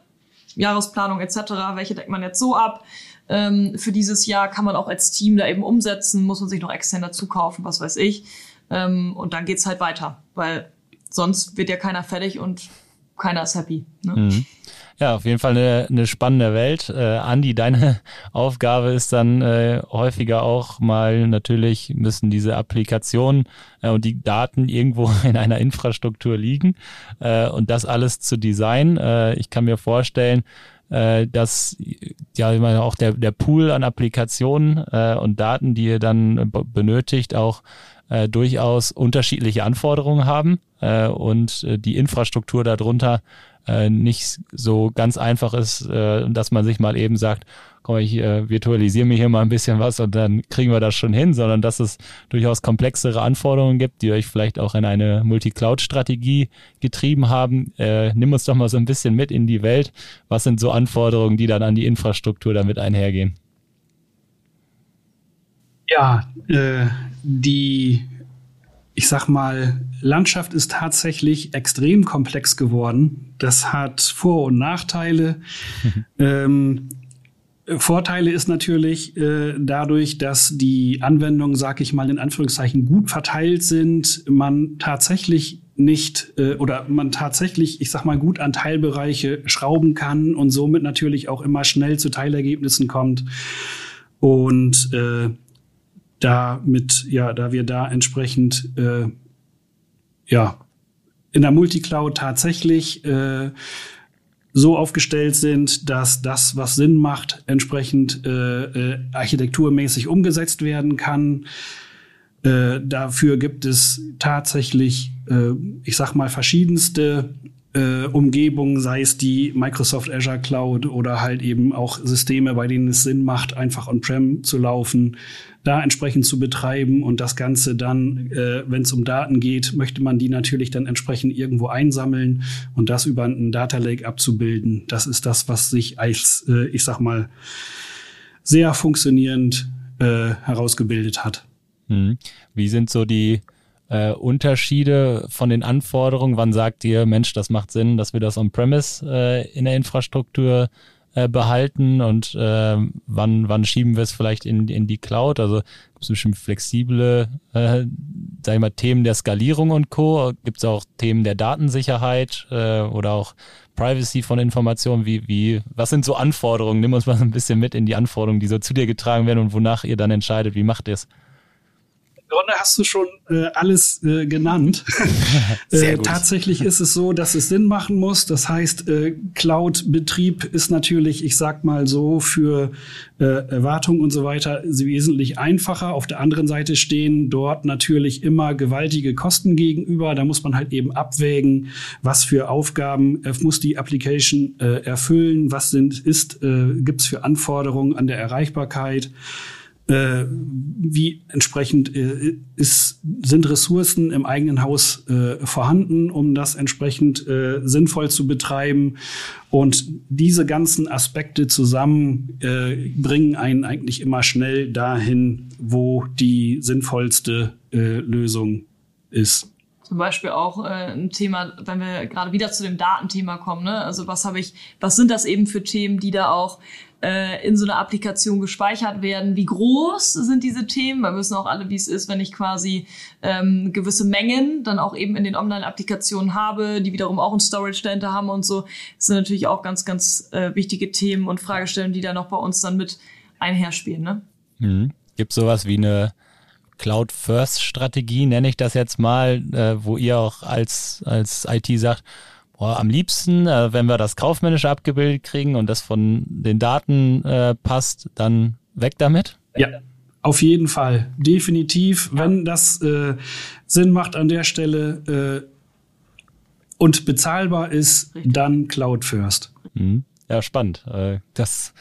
Jahresplanung etc., welche deckt man jetzt so ab, ähm, für dieses Jahr kann man auch als Team da eben umsetzen, muss man sich noch extern dazu kaufen, was weiß ich, ähm, und dann geht's halt weiter, weil sonst wird ja keiner fertig und keiner ist happy. Ne? Mhm. Ja, auf jeden Fall eine, eine spannende Welt. Äh, Andi, deine (laughs) Aufgabe ist dann äh, häufiger auch mal natürlich müssen diese Applikationen äh, und die Daten irgendwo (laughs) in einer Infrastruktur liegen äh, und das alles zu designen. Äh, ich kann mir vorstellen, äh, dass ja ich meine, auch der, der Pool an Applikationen äh, und Daten, die ihr dann benötigt, auch äh, durchaus unterschiedliche Anforderungen haben äh, und äh, die Infrastruktur darunter äh, nicht so ganz einfach ist, äh, dass man sich mal eben sagt, komm, ich äh, virtualisiere mir hier mal ein bisschen was und dann kriegen wir das schon hin, sondern dass es durchaus komplexere Anforderungen gibt, die euch vielleicht auch in eine Multi-Cloud-Strategie getrieben haben. Äh, nimm uns doch mal so ein bisschen mit in die Welt. Was sind so Anforderungen, die dann an die Infrastruktur damit einhergehen? Ja, äh, die ich sag mal, Landschaft ist tatsächlich extrem komplex geworden. Das hat Vor- und Nachteile. (laughs) ähm, Vorteile ist natürlich äh, dadurch, dass die Anwendungen, sag ich mal in Anführungszeichen, gut verteilt sind, man tatsächlich nicht äh, oder man tatsächlich, ich sag mal, gut an Teilbereiche schrauben kann und somit natürlich auch immer schnell zu Teilergebnissen kommt. Und äh, damit, ja, da wir da entsprechend, äh, ja, in der Multicloud tatsächlich äh, so aufgestellt sind, dass das, was Sinn macht, entsprechend äh, äh, architekturmäßig umgesetzt werden kann. Äh, dafür gibt es tatsächlich, äh, ich sag mal, verschiedenste äh, Umgebungen, sei es die Microsoft Azure Cloud oder halt eben auch Systeme, bei denen es Sinn macht, einfach on-prem zu laufen, da entsprechend zu betreiben und das Ganze dann, äh, wenn es um Daten geht, möchte man die natürlich dann entsprechend irgendwo einsammeln und das über einen Data Lake abzubilden. Das ist das, was sich als, äh, ich sag mal, sehr funktionierend äh, herausgebildet hat. Hm. Wie sind so die äh, Unterschiede von den Anforderungen? Wann sagt ihr, Mensch, das macht Sinn, dass wir das on-premise äh, in der Infrastruktur äh, behalten und äh, wann, wann schieben wir es vielleicht in, in die Cloud? Also gibt es bestimmt flexible, äh, sag ich mal, Themen der Skalierung und Co. Gibt es auch Themen der Datensicherheit äh, oder auch Privacy von Informationen? Wie, wie, was sind so Anforderungen? Nimm uns mal so ein bisschen mit in die Anforderungen, die so zu dir getragen werden und wonach ihr dann entscheidet, wie macht ihr es? Grunde hast du schon äh, alles äh, genannt. (laughs) äh, tatsächlich ist es so, dass es Sinn machen muss. Das heißt, äh, Cloud-Betrieb ist natürlich, ich sag mal so, für äh, Erwartung und so weiter wesentlich einfacher. Auf der anderen Seite stehen dort natürlich immer gewaltige Kosten gegenüber. Da muss man halt eben abwägen, was für Aufgaben äh, muss die Application erfüllen, was sind, ist, äh, gibt es für Anforderungen an der Erreichbarkeit äh, wie entsprechend äh, ist, sind Ressourcen im eigenen Haus äh, vorhanden, um das entsprechend äh, sinnvoll zu betreiben. Und diese ganzen Aspekte zusammen äh, bringen einen eigentlich immer schnell dahin, wo die sinnvollste äh, Lösung ist zum Beispiel auch äh, ein Thema, wenn wir gerade wieder zu dem Datenthema kommen. Ne? Also was habe ich, was sind das eben für Themen, die da auch äh, in so einer Applikation gespeichert werden. Wie groß sind diese Themen? Wir wissen auch alle, wie es ist, wenn ich quasi ähm, gewisse Mengen dann auch eben in den Online-Applikationen habe, die wiederum auch ein Storage dahinter haben und so. Das sind natürlich auch ganz, ganz äh, wichtige Themen und Fragestellungen, die da noch bei uns dann mit einherspielen. Ne? Mhm. Gibt sowas wie eine Cloud-First-Strategie, nenne ich das jetzt mal, äh, wo ihr auch als, als IT sagt, boah, am liebsten, äh, wenn wir das kaufmännische abgebildet kriegen und das von den Daten äh, passt, dann weg damit? Ja. Auf jeden Fall, definitiv. Wenn das äh, Sinn macht an der Stelle äh, und bezahlbar ist, dann Cloud First. Mhm. Ja, spannend. Äh, das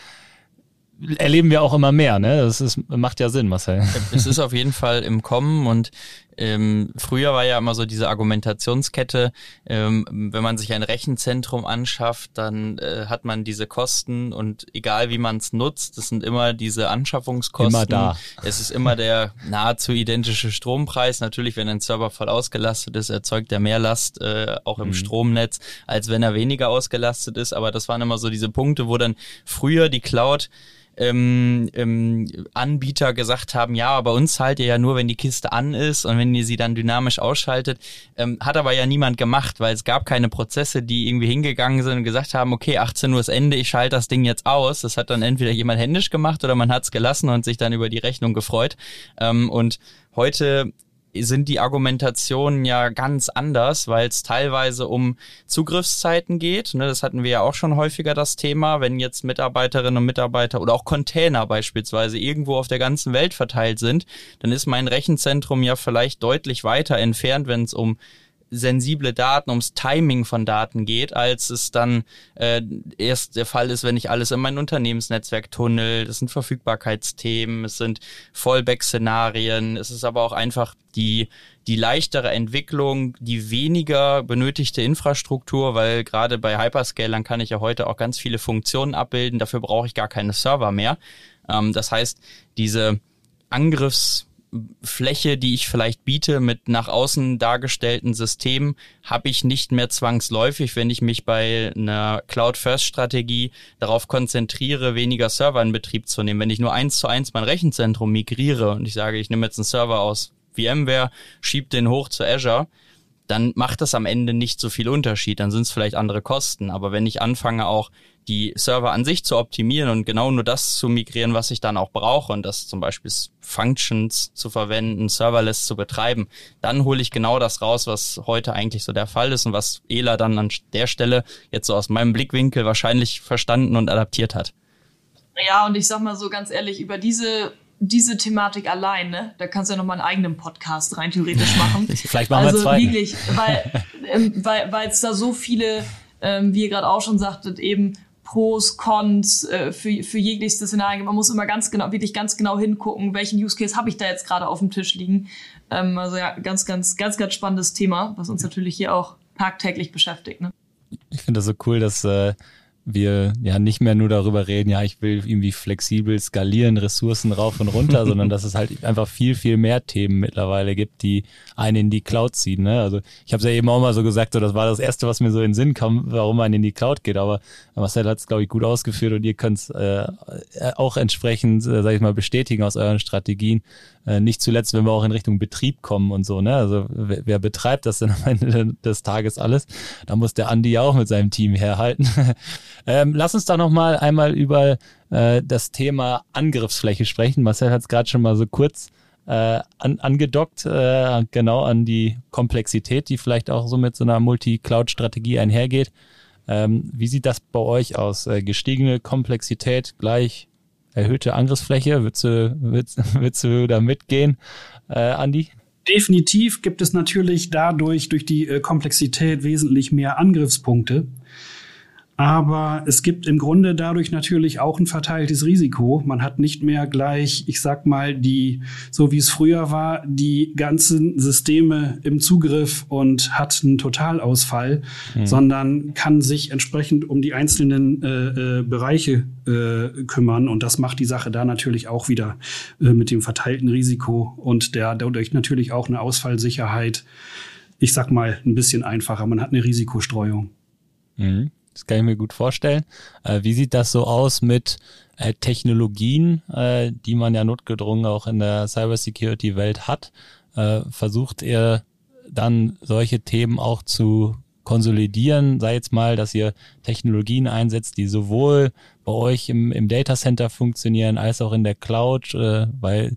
erleben wir auch immer mehr, ne? Das ist, macht ja Sinn, Marcel. Es ist auf jeden Fall im Kommen und ähm, früher war ja immer so diese Argumentationskette, ähm, wenn man sich ein Rechenzentrum anschafft, dann äh, hat man diese Kosten und egal wie man es nutzt, das sind immer diese Anschaffungskosten. Immer da. Es ist immer der nahezu identische Strompreis. Natürlich, wenn ein Server voll ausgelastet ist, erzeugt er mehr Last äh, auch im mhm. Stromnetz, als wenn er weniger ausgelastet ist. Aber das waren immer so diese Punkte, wo dann früher die Cloud ähm, ähm, Anbieter gesagt haben, ja, bei uns zahlt ihr ja nur, wenn die Kiste an ist und wenn wenn ihr sie dann dynamisch ausschaltet. Ähm, hat aber ja niemand gemacht, weil es gab keine Prozesse, die irgendwie hingegangen sind und gesagt haben, okay, 18 Uhr ist Ende, ich schalte das Ding jetzt aus. Das hat dann entweder jemand händisch gemacht oder man hat es gelassen und sich dann über die Rechnung gefreut. Ähm, und heute sind die Argumentationen ja ganz anders, weil es teilweise um Zugriffszeiten geht. Ne, das hatten wir ja auch schon häufiger das Thema, wenn jetzt Mitarbeiterinnen und Mitarbeiter oder auch Container beispielsweise irgendwo auf der ganzen Welt verteilt sind, dann ist mein Rechenzentrum ja vielleicht deutlich weiter entfernt, wenn es um sensible Daten, ums Timing von Daten geht, als es dann äh, erst der Fall ist, wenn ich alles in mein Unternehmensnetzwerk tunnel. Das sind Verfügbarkeitsthemen, es sind Fallback-Szenarien, es ist aber auch einfach die, die leichtere Entwicklung, die weniger benötigte Infrastruktur, weil gerade bei Hyperscalern kann ich ja heute auch ganz viele Funktionen abbilden, dafür brauche ich gar keine Server mehr. Ähm, das heißt, diese Angriffs Fläche, die ich vielleicht biete mit nach außen dargestellten Systemen, habe ich nicht mehr zwangsläufig, wenn ich mich bei einer Cloud-First-Strategie darauf konzentriere, weniger Server in Betrieb zu nehmen. Wenn ich nur eins zu eins mein Rechenzentrum migriere und ich sage, ich nehme jetzt einen Server aus VMware, schiebe den hoch zu Azure, dann macht das am Ende nicht so viel Unterschied. Dann sind es vielleicht andere Kosten. Aber wenn ich anfange auch die Server an sich zu optimieren und genau nur das zu migrieren, was ich dann auch brauche und das zum Beispiel Functions zu verwenden, Serverless zu betreiben, dann hole ich genau das raus, was heute eigentlich so der Fall ist und was ELA dann an der Stelle jetzt so aus meinem Blickwinkel wahrscheinlich verstanden und adaptiert hat. Ja, und ich sag mal so ganz ehrlich, über diese diese Thematik allein, ne, da kannst du ja noch mal einen eigenen Podcast rein theoretisch machen. (laughs) Vielleicht machen also wir zwei. wirklich, weil ähm, weil weil es da so viele, ähm, wie ihr gerade auch schon sagtet, eben Pros, Cons äh, für, für jeglichste Szenarien. Man muss immer ganz genau, wirklich ganz genau hingucken, welchen Use Case habe ich da jetzt gerade auf dem Tisch liegen. Ähm, also ja, ganz, ganz, ganz, ganz spannendes Thema, was uns natürlich hier auch tagtäglich beschäftigt. Ne? Ich finde das so cool, dass äh, wir ja nicht mehr nur darüber reden, ja, ich will irgendwie flexibel skalieren, Ressourcen rauf und runter, (laughs) sondern dass es halt einfach viel, viel mehr Themen mittlerweile gibt, die einen in die Cloud ziehen. Ne? Also ich habe es ja eben auch mal so gesagt, so das war das Erste, was mir so in den Sinn kam, warum man in die Cloud geht. Aber Marcel hat es, glaube ich, gut ausgeführt und ihr könnt es äh, auch entsprechend, äh, sage ich mal, bestätigen aus euren Strategien. Äh, nicht zuletzt, wenn wir auch in Richtung Betrieb kommen und so. Ne? Also wer, wer betreibt das denn am (laughs) Ende des Tages alles? Da muss der Andi ja auch mit seinem Team herhalten. (laughs) ähm, lass uns da noch mal einmal über äh, das Thema Angriffsfläche sprechen. Marcel hat es gerade schon mal so kurz äh, an, angedockt, äh, genau an die Komplexität, die vielleicht auch so mit so einer Multi-Cloud-Strategie einhergeht. Ähm, wie sieht das bei euch aus? Äh, gestiegene Komplexität gleich erhöhte Angriffsfläche? Würdest du, würdest, (laughs) würdest du da mitgehen, äh, Andi? Definitiv gibt es natürlich dadurch, durch die äh, Komplexität wesentlich mehr Angriffspunkte. Aber es gibt im Grunde dadurch natürlich auch ein verteiltes Risiko. Man hat nicht mehr gleich, ich sag mal, die, so wie es früher war, die ganzen Systeme im Zugriff und hat einen Totalausfall, mhm. sondern kann sich entsprechend um die einzelnen äh, äh, Bereiche äh, kümmern. Und das macht die Sache da natürlich auch wieder äh, mit dem verteilten Risiko und der dadurch natürlich auch eine Ausfallsicherheit, ich sag mal, ein bisschen einfacher. Man hat eine Risikostreuung. Mhm. Das kann ich mir gut vorstellen. Äh, wie sieht das so aus mit äh, Technologien, äh, die man ja notgedrungen auch in der Cybersecurity-Welt hat? Versucht ihr dann solche Themen auch zu konsolidieren, sei jetzt mal, dass ihr Technologien einsetzt, die sowohl bei euch im, im Data Center funktionieren als auch in der Cloud, äh, weil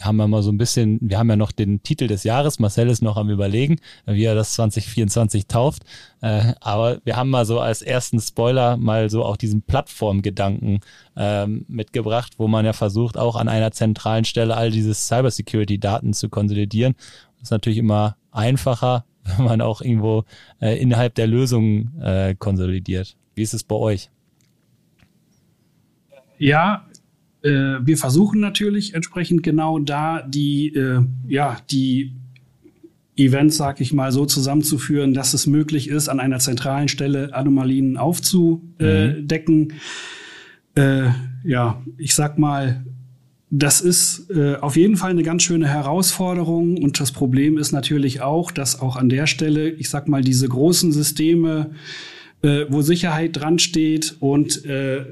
haben wir mal so ein bisschen, wir haben ja noch den Titel des Jahres, Marcel ist noch am überlegen, wie er das 2024 tauft. Äh, aber wir haben mal so als ersten Spoiler mal so auch diesen Plattformgedanken ähm, mitgebracht, wo man ja versucht, auch an einer zentralen Stelle all diese Cybersecurity-Daten zu konsolidieren. Das ist natürlich immer einfacher, (laughs) wenn man auch irgendwo äh, innerhalb der Lösung äh, konsolidiert. Wie ist es bei euch? Ja, äh, wir versuchen natürlich entsprechend genau da die, äh, ja, die Events, sag ich mal, so zusammenzuführen, dass es möglich ist, an einer zentralen Stelle Anomalien aufzudecken. Mhm. Äh, ja, ich sag mal, das ist äh, auf jeden Fall eine ganz schöne Herausforderung und das Problem ist natürlich auch, dass auch an der Stelle, ich sag mal, diese großen Systeme äh, wo Sicherheit dran steht und äh,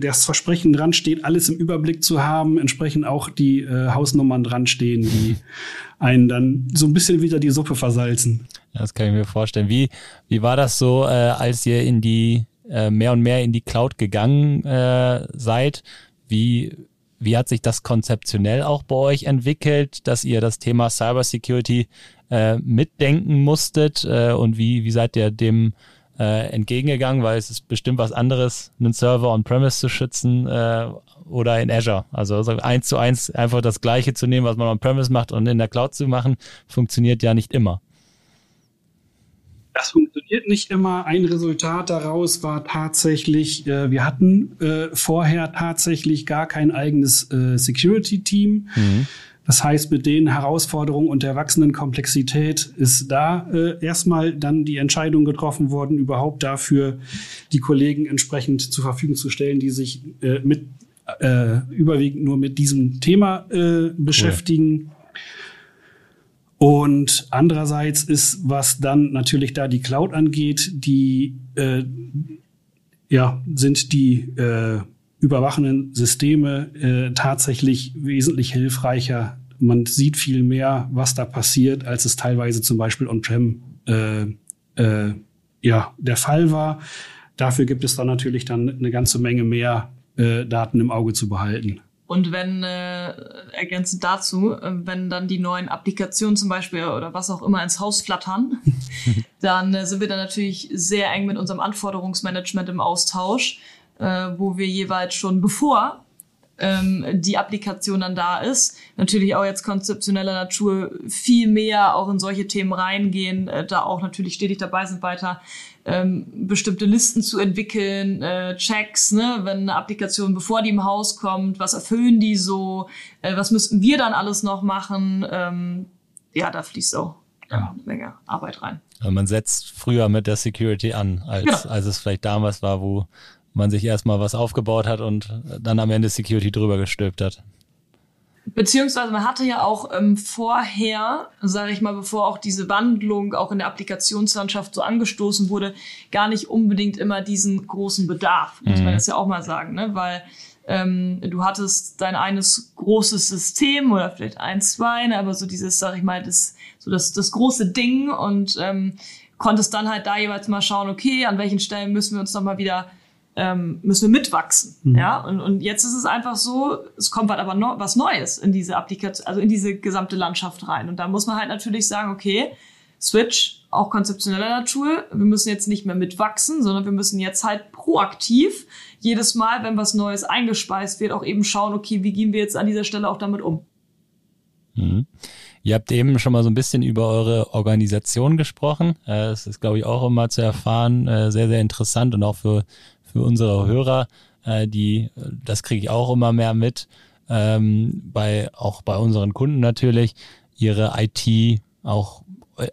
das Versprechen dran steht, alles im Überblick zu haben, entsprechend auch die äh, Hausnummern dran stehen, die (laughs) einen dann so ein bisschen wieder die Suppe versalzen. Das kann ich mir vorstellen. Wie, wie war das so, äh, als ihr in die äh, mehr und mehr in die Cloud gegangen äh, seid? Wie, wie hat sich das konzeptionell auch bei euch entwickelt, dass ihr das Thema Cybersecurity äh, mitdenken musstet äh, und wie, wie seid ihr dem äh, entgegengegangen, weil es ist bestimmt was anderes, einen Server on-premise zu schützen äh, oder in Azure. Also, eins zu eins einfach das Gleiche zu nehmen, was man on-premise macht und in der Cloud zu machen, funktioniert ja nicht immer. Das funktioniert nicht immer. Ein Resultat daraus war tatsächlich, äh, wir hatten äh, vorher tatsächlich gar kein eigenes äh, Security-Team. Mhm. Das heißt, mit den Herausforderungen und der wachsenden Komplexität ist da äh, erstmal dann die Entscheidung getroffen worden, überhaupt dafür die Kollegen entsprechend zur Verfügung zu stellen, die sich äh, mit äh, überwiegend nur mit diesem Thema äh, beschäftigen. Cool. Und andererseits ist, was dann natürlich da die Cloud angeht, die äh, ja, sind die äh, überwachenden Systeme äh, tatsächlich wesentlich hilfreicher. Man sieht viel mehr, was da passiert, als es teilweise zum Beispiel on-prem äh, äh, ja, der Fall war. Dafür gibt es dann natürlich dann eine ganze Menge mehr äh, Daten im Auge zu behalten. Und wenn, äh, ergänzend dazu, äh, wenn dann die neuen Applikationen zum Beispiel oder was auch immer ins Haus flattern, (laughs) dann äh, sind wir dann natürlich sehr eng mit unserem Anforderungsmanagement im Austausch äh, wo wir jeweils schon bevor ähm, die Applikation dann da ist, natürlich auch jetzt konzeptioneller Natur viel mehr auch in solche Themen reingehen, äh, da auch natürlich stetig dabei sind, weiter ähm, bestimmte Listen zu entwickeln, äh, Checks, ne, wenn eine Applikation, bevor die im Haus kommt, was erfüllen die so, äh, was müssten wir dann alles noch machen, ähm, ja, da fließt auch ja. eine Menge Arbeit rein. Man setzt früher mit der Security an, als, genau. als es vielleicht damals war, wo man sich erstmal was aufgebaut hat und dann am Ende Security drüber gestülpt hat. Beziehungsweise man hatte ja auch ähm, vorher, sage ich mal, bevor auch diese Wandlung auch in der Applikationslandschaft so angestoßen wurde, gar nicht unbedingt immer diesen großen Bedarf, muss mhm. man jetzt ja auch mal sagen, ne? weil ähm, du hattest dein eines großes System oder vielleicht ein, zwei, ne? aber so dieses, sag ich mal, das, so das, das große Ding und ähm, konntest dann halt da jeweils mal schauen, okay, an welchen Stellen müssen wir uns nochmal wieder ähm, müssen wir mitwachsen. Mhm. Ja, und, und jetzt ist es einfach so, es kommt halt aber no, was Neues in diese Applikation, also in diese gesamte Landschaft rein. Und da muss man halt natürlich sagen, okay, Switch, auch konzeptioneller Natur, wir müssen jetzt nicht mehr mitwachsen, sondern wir müssen jetzt halt proaktiv jedes Mal, wenn was Neues eingespeist wird, auch eben schauen, okay, wie gehen wir jetzt an dieser Stelle auch damit um. Mhm. Ihr habt eben schon mal so ein bisschen über eure Organisation gesprochen. Es ist, glaube ich, auch immer zu erfahren, äh, sehr, sehr interessant und auch für für unsere Hörer, äh, die, das kriege ich auch immer mehr mit, ähm, bei, auch bei unseren Kunden natürlich, ihre IT auch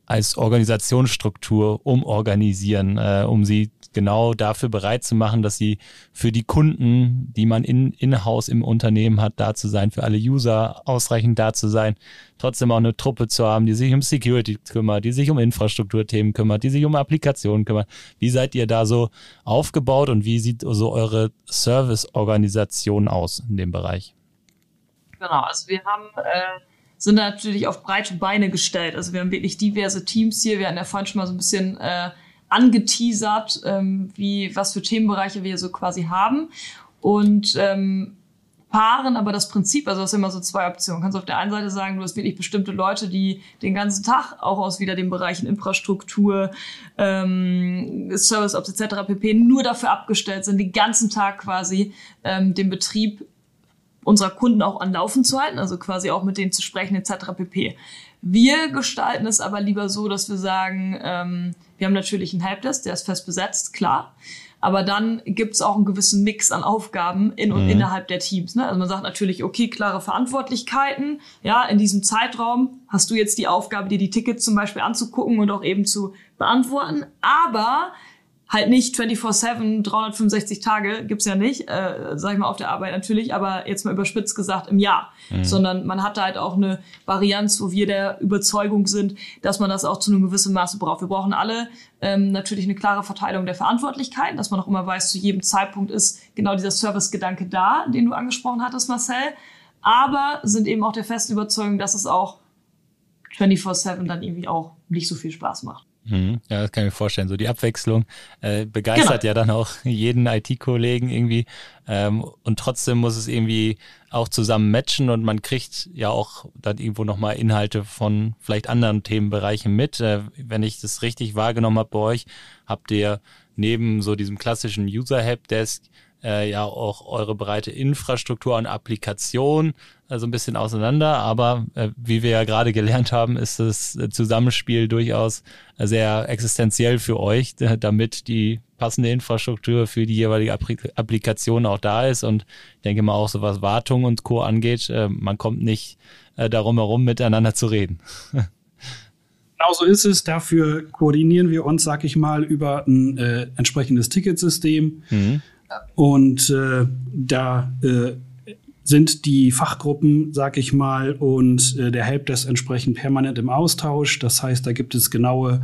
als Organisationsstruktur umorganisieren, äh, um sie genau dafür bereit zu machen, dass sie für die Kunden, die man in, in-house im Unternehmen hat, da zu sein, für alle User ausreichend da zu sein, trotzdem auch eine Truppe zu haben, die sich um Security kümmert, die sich um Infrastrukturthemen kümmert, die sich um Applikationen kümmert. Wie seid ihr da so aufgebaut und wie sieht so eure Service-Organisation aus in dem Bereich? Genau, also wir haben äh, sind natürlich auf breite Beine gestellt. Also wir haben wirklich diverse Teams hier. Wir hatten ja vorhin schon mal so ein bisschen äh, angeteasert, ähm, wie was für Themenbereiche wir so quasi haben. Und ähm, paaren aber das Prinzip, also das sind immer so zwei Optionen. Du kannst auf der einen Seite sagen, du hast wirklich bestimmte Leute, die den ganzen Tag auch aus wieder den Bereichen Infrastruktur, ähm, Service Ops etc. pp. nur dafür abgestellt sind, den ganzen Tag quasi ähm, den Betrieb unserer Kunden auch an Laufen zu halten, also quasi auch mit denen zu sprechen etc. pp. Wir gestalten es aber lieber so, dass wir sagen, ähm, wir haben natürlich einen Helpdesk, der ist fest besetzt, klar. Aber dann gibt es auch einen gewissen Mix an Aufgaben in und mhm. innerhalb der Teams. Ne? Also man sagt natürlich, okay, klare Verantwortlichkeiten. Ja, in diesem Zeitraum hast du jetzt die Aufgabe, dir die Tickets zum Beispiel anzugucken und auch eben zu beantworten. Aber halt nicht 24-7, 365 Tage, gibt's ja nicht, äh, sag ich mal, auf der Arbeit natürlich, aber jetzt mal überspitzt gesagt im Jahr. Mhm. Sondern man hat da halt auch eine Varianz, wo wir der Überzeugung sind, dass man das auch zu einem gewissen Maße braucht. Wir brauchen alle ähm, natürlich eine klare Verteilung der Verantwortlichkeiten, dass man auch immer weiß, zu jedem Zeitpunkt ist genau dieser Service-Gedanke da, den du angesprochen hattest, Marcel. Aber sind eben auch der festen Überzeugung, dass es auch 24-7 dann irgendwie auch nicht so viel Spaß macht. Mhm. Ja, das kann ich mir vorstellen. So die Abwechslung äh, begeistert genau. ja dann auch jeden IT-Kollegen irgendwie. Ähm, und trotzdem muss es irgendwie auch zusammen matchen und man kriegt ja auch dann irgendwo nochmal Inhalte von vielleicht anderen Themenbereichen mit. Äh, wenn ich das richtig wahrgenommen habe bei euch, habt ihr neben so diesem klassischen User-Helpdesk äh, ja auch eure breite Infrastruktur und Applikation äh, so ein bisschen auseinander. Aber äh, wie wir ja gerade gelernt haben, ist das Zusammenspiel durchaus sehr existenziell für euch, damit die passende Infrastruktur für die jeweilige Applikation auch da ist. Und ich denke mal auch so was Wartung und Co. angeht, äh, man kommt nicht äh, darum herum, miteinander zu reden. (laughs) Genau so ist es. Dafür koordinieren wir uns, sag ich mal, über ein äh, entsprechendes Ticketsystem. Mhm. Und äh, da äh, sind die Fachgruppen, sag ich mal, und äh, der Helpdesk entsprechend permanent im Austausch. Das heißt, da gibt es genaue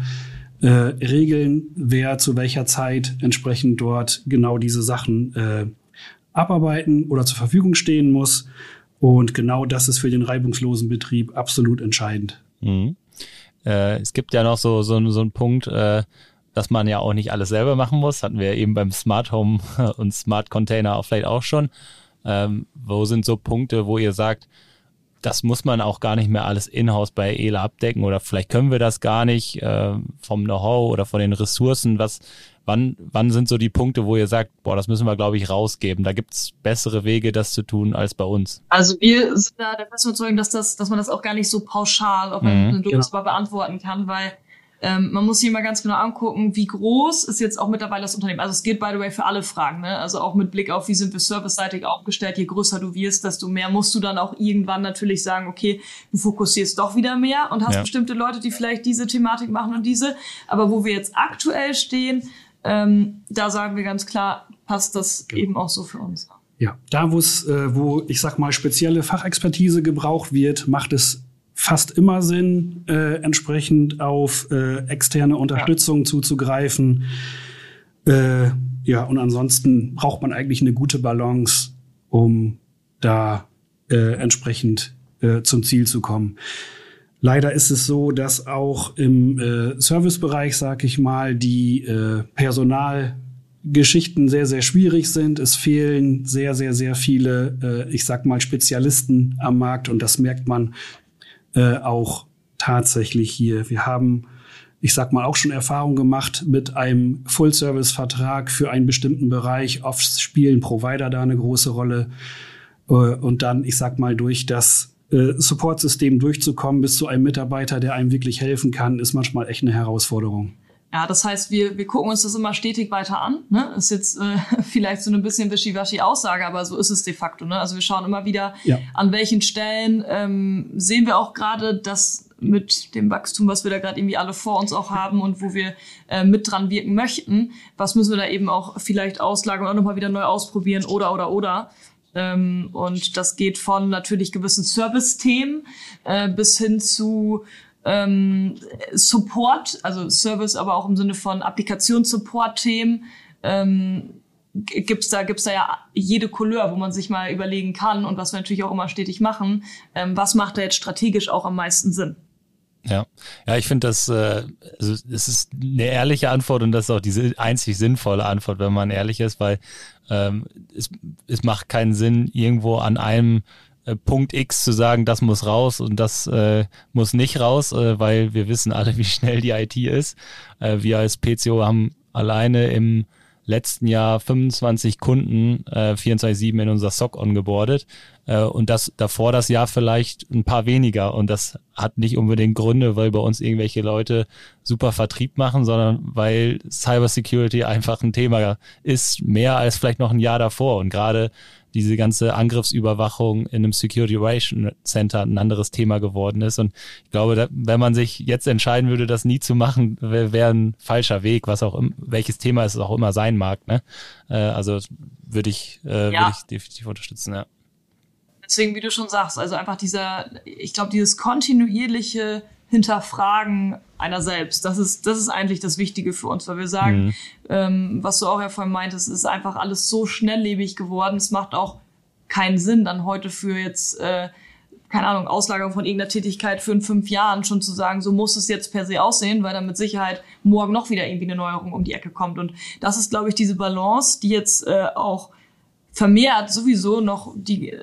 äh, Regeln, wer zu welcher Zeit entsprechend dort genau diese Sachen äh, abarbeiten oder zur Verfügung stehen muss. Und genau das ist für den reibungslosen Betrieb absolut entscheidend. Mhm. Äh, es gibt ja noch so, so, so einen Punkt, äh, dass man ja auch nicht alles selber machen muss. Hatten wir eben beim Smart Home (laughs) und Smart Container auch vielleicht auch schon. Ähm, wo sind so Punkte, wo ihr sagt, das muss man auch gar nicht mehr alles in-house bei ELA abdecken oder vielleicht können wir das gar nicht äh, vom Know-how oder von den Ressourcen. Was, wann, wann sind so die Punkte, wo ihr sagt, boah, das müssen wir, glaube ich, rausgeben? Da gibt's bessere Wege, das zu tun als bei uns. Also wir sind da der festen Überzeugung, dass das, dass man das auch gar nicht so pauschal auf mhm, genau. beantworten kann, weil ähm, man muss sich immer ganz genau angucken, wie groß ist jetzt auch mittlerweile das Unternehmen. Also es geht, by the way, für alle Fragen. Ne? Also auch mit Blick auf, wie sind wir serviceseitig aufgestellt. Je größer du wirst, desto mehr musst du dann auch irgendwann natürlich sagen, okay, du fokussierst doch wieder mehr und hast ja. bestimmte Leute, die vielleicht diese Thematik machen und diese. Aber wo wir jetzt aktuell stehen, ähm, da sagen wir ganz klar, passt das genau. eben auch so für uns. Ja, da wo es, äh, wo ich sag mal spezielle Fachexpertise gebraucht wird, macht es fast immer Sinn, äh, entsprechend auf äh, externe Unterstützung ja. zuzugreifen. Äh, ja, und ansonsten braucht man eigentlich eine gute Balance, um da äh, entsprechend äh, zum Ziel zu kommen. Leider ist es so, dass auch im äh, Servicebereich, sag ich mal, die äh, Personalgeschichten sehr, sehr schwierig sind. Es fehlen sehr, sehr, sehr viele, äh, ich sag mal, Spezialisten am Markt und das merkt man äh, auch tatsächlich hier. Wir haben, ich sag mal, auch schon Erfahrung gemacht mit einem Full-Service-Vertrag für einen bestimmten Bereich. Oft spielen Provider da eine große Rolle. Äh, und dann, ich sag mal, durch das äh, Support-System durchzukommen bis zu einem Mitarbeiter, der einem wirklich helfen kann, ist manchmal echt eine Herausforderung. Ja, das heißt, wir, wir gucken uns das immer stetig weiter an. Ne? Ist jetzt äh, (laughs) vielleicht so eine bisschen wischiwaschi-Aussage, aber so ist es de facto. Ne? Also wir schauen immer wieder, ja. an welchen Stellen ähm, sehen wir auch gerade, dass mit dem Wachstum, was wir da gerade irgendwie alle vor uns auch haben und wo wir äh, mit dran wirken möchten, was müssen wir da eben auch vielleicht auslagern und auch nochmal wieder neu ausprobieren oder oder oder. Ähm, und das geht von natürlich gewissen Service-Themen äh, bis hin zu ähm, Support, also Service, aber auch im Sinne von Applikationssupport-Themen. Ähm, gibt's da gibt's da ja jede Couleur, wo man sich mal überlegen kann und was wir natürlich auch immer stetig machen, ähm, was macht da jetzt strategisch auch am meisten Sinn? Ja, ja, ich finde das, äh, also es ist eine ehrliche Antwort und das ist auch diese einzig sinnvolle Antwort, wenn man ehrlich ist, weil ähm, es, es macht keinen Sinn, irgendwo an einem Punkt X zu sagen, das muss raus und das äh, muss nicht raus, äh, weil wir wissen alle, (laughs) wie schnell die IT ist. Äh, wir als PCO haben alleine im letzten Jahr 25 Kunden äh, 24-7 in unser SOC ongeboardet. Äh, und das davor das Jahr vielleicht ein paar weniger. Und das hat nicht unbedingt Gründe, weil bei uns irgendwelche Leute super Vertrieb machen, sondern weil Cybersecurity einfach ein Thema ist, mehr als vielleicht noch ein Jahr davor. Und gerade diese ganze Angriffsüberwachung in einem Security Operation Center ein anderes Thema geworden ist. Und ich glaube, da, wenn man sich jetzt entscheiden würde, das nie zu machen, wäre wär ein falscher Weg, was auch im, welches Thema es auch immer sein mag. Ne? Äh, also würde ich, äh, ja. würde ich definitiv unterstützen, ja. Deswegen, wie du schon sagst, also einfach dieser, ich glaube, dieses kontinuierliche Hinterfragen einer selbst. Das ist, das ist eigentlich das Wichtige für uns, weil wir sagen, mhm. ähm, was du auch ja vorhin meintest, ist einfach alles so schnelllebig geworden. Es macht auch keinen Sinn, dann heute für jetzt, äh, keine Ahnung, Auslagerung von irgendeiner Tätigkeit für in fünf Jahren schon zu sagen, so muss es jetzt per se aussehen, weil dann mit Sicherheit morgen noch wieder irgendwie eine Neuerung um die Ecke kommt. Und das ist, glaube ich, diese Balance, die jetzt äh, auch vermehrt sowieso noch die,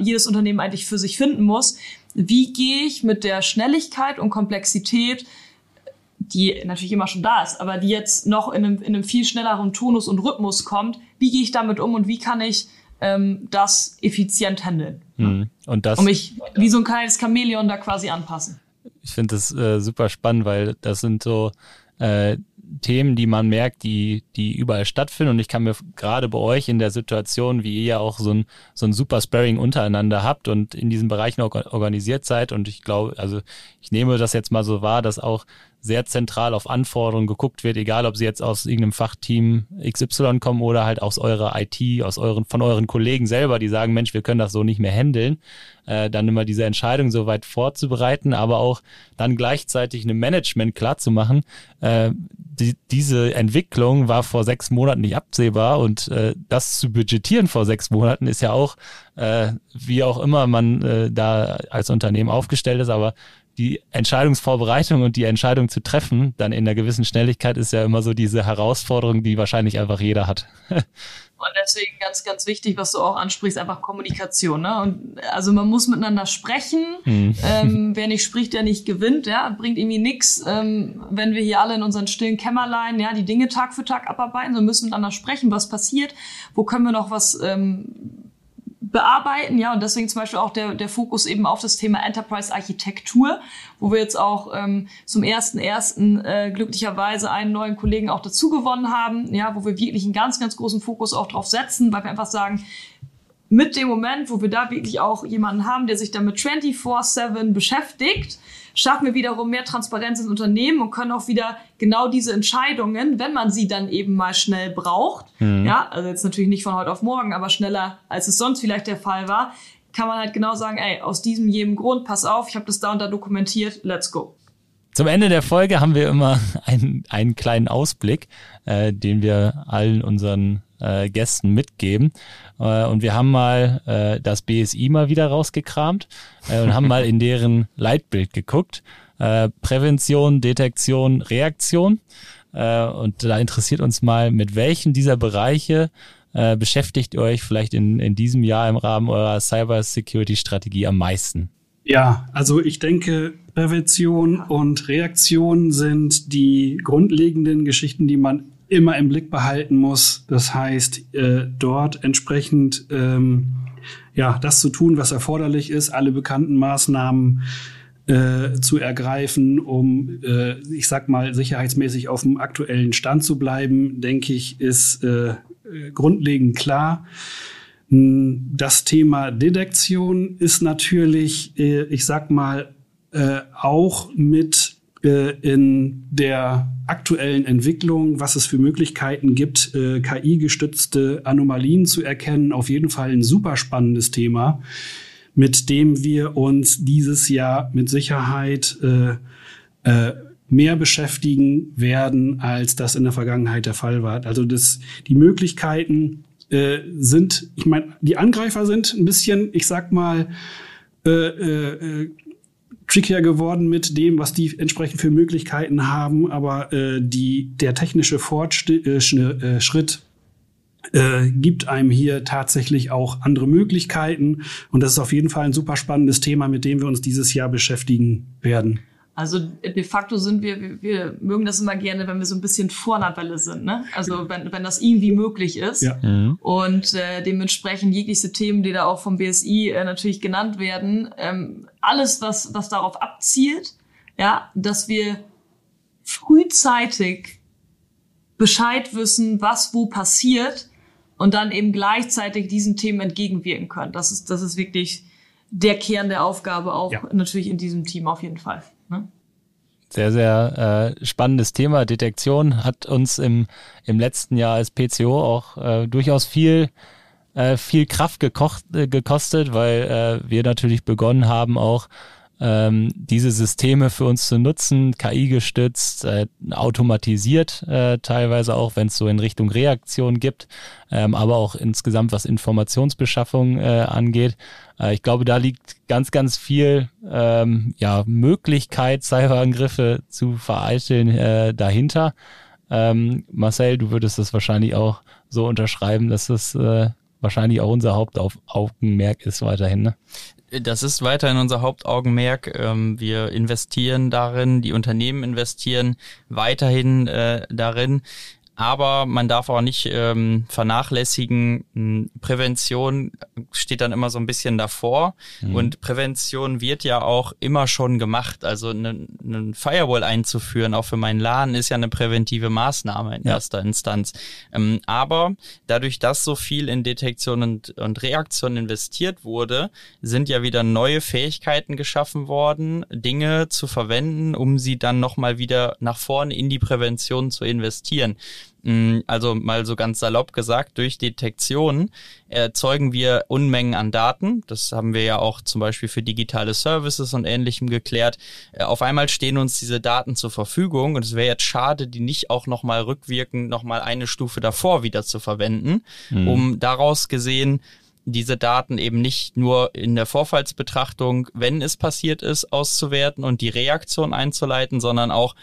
jedes Unternehmen eigentlich für sich finden muss, wie gehe ich mit der Schnelligkeit und Komplexität, die natürlich immer schon da ist, aber die jetzt noch in einem, in einem viel schnelleren Tonus und Rhythmus kommt, wie gehe ich damit um und wie kann ich ähm, das effizient handeln? Mhm. Und das, und mich wie so ein kleines Chamäleon da quasi anpassen. Ich finde das äh, super spannend, weil das sind so äh, Themen, die man merkt, die, die überall stattfinden. Und ich kann mir gerade bei euch in der Situation, wie ihr ja auch so ein, so ein super Sparring untereinander habt und in diesen Bereichen organisiert seid. Und ich glaube, also ich nehme das jetzt mal so wahr, dass auch sehr zentral auf Anforderungen geguckt wird, egal ob sie jetzt aus irgendeinem Fachteam XY kommen oder halt aus eurer IT, aus euren, von euren Kollegen selber, die sagen, Mensch, wir können das so nicht mehr handeln, äh, dann immer diese Entscheidung so weit vorzubereiten, aber auch dann gleichzeitig einem Management klarzumachen, äh, die, diese Entwicklung war vor sechs Monaten nicht absehbar und äh, das zu budgetieren vor sechs Monaten ist ja auch, äh, wie auch immer man äh, da als Unternehmen aufgestellt ist, aber die Entscheidungsvorbereitung und die Entscheidung zu treffen, dann in einer gewissen Schnelligkeit, ist ja immer so diese Herausforderung, die wahrscheinlich einfach jeder hat. (laughs) Und deswegen ganz, ganz wichtig, was du auch ansprichst, einfach Kommunikation. Ne? Und also man muss miteinander sprechen. Hm. Ähm, (laughs) wer nicht spricht, der nicht gewinnt. Ja, bringt irgendwie nichts, ähm, wenn wir hier alle in unseren stillen Kämmerlein ja die Dinge Tag für Tag abarbeiten. So müssen miteinander sprechen, was passiert, wo können wir noch was ähm, bearbeiten, ja, und deswegen zum Beispiel auch der, der Fokus eben auf das Thema Enterprise Architektur, wo wir jetzt auch ähm, zum ersten ersten äh, glücklicherweise einen neuen Kollegen auch dazu gewonnen haben, ja, wo wir wirklich einen ganz, ganz großen Fokus auch drauf setzen, weil wir einfach sagen, mit dem Moment, wo wir da wirklich auch jemanden haben, der sich damit 24-7 beschäftigt, schaffen wir wiederum mehr Transparenz ins Unternehmen und können auch wieder genau diese Entscheidungen, wenn man sie dann eben mal schnell braucht, mhm. ja, also jetzt natürlich nicht von heute auf morgen, aber schneller, als es sonst vielleicht der Fall war, kann man halt genau sagen, ey, aus diesem jedem Grund, pass auf, ich habe das da und da dokumentiert, let's go. Zum Ende der Folge haben wir immer (laughs) einen, einen kleinen Ausblick, äh, den wir allen unseren äh, Gästen mitgeben. Äh, und wir haben mal äh, das BSI mal wieder rausgekramt äh, und haben mal in deren (laughs) Leitbild geguckt. Äh, Prävention, Detektion, Reaktion. Äh, und da interessiert uns mal, mit welchen dieser Bereiche äh, beschäftigt ihr euch vielleicht in, in diesem Jahr im Rahmen eurer Cyber-Security-Strategie am meisten? Ja, also ich denke, Prävention und Reaktion sind die grundlegenden Geschichten, die man immer im Blick behalten muss. Das heißt, äh, dort entsprechend ähm, ja das zu tun, was erforderlich ist, alle bekannten Maßnahmen äh, zu ergreifen, um, äh, ich sag mal, sicherheitsmäßig auf dem aktuellen Stand zu bleiben, denke ich, ist äh, grundlegend klar. Das Thema Detektion ist natürlich, äh, ich sag mal, äh, auch mit äh, in der aktuellen Entwicklung, was es für Möglichkeiten gibt, äh, KI-gestützte Anomalien zu erkennen, auf jeden Fall ein super spannendes Thema, mit dem wir uns dieses Jahr mit Sicherheit äh, äh, mehr beschäftigen werden, als das in der Vergangenheit der Fall war. Also das, die Möglichkeiten äh, sind, ich meine, die Angreifer sind ein bisschen, ich sag mal, äh, äh, trickier geworden mit dem, was die entsprechend für Möglichkeiten haben, aber äh, die, der technische Fortschritt äh, Schritt, äh, gibt einem hier tatsächlich auch andere Möglichkeiten. Und das ist auf jeden Fall ein super spannendes Thema, mit dem wir uns dieses Jahr beschäftigen werden. Also de facto sind wir, wir, wir mögen das immer gerne, wenn wir so ein bisschen vor einer Welle sind. Ne? Also wenn, wenn das irgendwie möglich ist. Ja. Mhm. Und äh, dementsprechend jegliche Themen, die da auch vom BSI äh, natürlich genannt werden, ähm, alles, was, was darauf abzielt, ja, dass wir frühzeitig Bescheid wissen, was wo passiert und dann eben gleichzeitig diesen Themen entgegenwirken können. Das ist, das ist wirklich der Kern der Aufgabe auch ja. natürlich in diesem Team auf jeden Fall. Sehr, sehr äh, spannendes Thema. Detektion hat uns im, im letzten Jahr als PCO auch äh, durchaus viel, äh, viel Kraft gekocht, äh, gekostet, weil äh, wir natürlich begonnen haben, auch ähm, diese Systeme für uns zu nutzen, KI gestützt, äh, automatisiert äh, teilweise auch, wenn es so in Richtung Reaktion gibt, ähm, aber auch insgesamt was Informationsbeschaffung äh, angeht. Äh, ich glaube, da liegt ganz, ganz viel ähm, ja, Möglichkeit, Cyberangriffe zu vereiteln äh, dahinter. Ähm, Marcel, du würdest das wahrscheinlich auch so unterschreiben, dass das äh, wahrscheinlich auch unser Hauptaugenmerk ist weiterhin. Ne? Das ist weiterhin unser Hauptaugenmerk. Ähm, wir investieren darin, die Unternehmen investieren weiterhin äh, darin aber man darf auch nicht ähm, vernachlässigen, hm, Prävention steht dann immer so ein bisschen davor mhm. und Prävention wird ja auch immer schon gemacht. Also einen ne Firewall einzuführen, auch für meinen Laden, ist ja eine präventive Maßnahme in ja. erster Instanz. Ähm, aber dadurch, dass so viel in Detektion und, und Reaktion investiert wurde, sind ja wieder neue Fähigkeiten geschaffen worden, Dinge zu verwenden, um sie dann nochmal wieder nach vorne in die Prävention zu investieren. Mm, also mal so ganz salopp gesagt, durch Detektion erzeugen wir Unmengen an Daten. Das haben wir ja auch zum Beispiel für digitale Services und ähnlichem geklärt. Äh, auf einmal stehen uns diese Daten zur Verfügung und es wäre jetzt schade, die nicht auch nochmal rückwirkend nochmal eine Stufe davor wieder zu verwenden, mhm. um daraus gesehen diese Daten eben nicht nur in der Vorfallsbetrachtung, wenn es passiert ist, auszuwerten und die Reaktion einzuleiten, sondern auch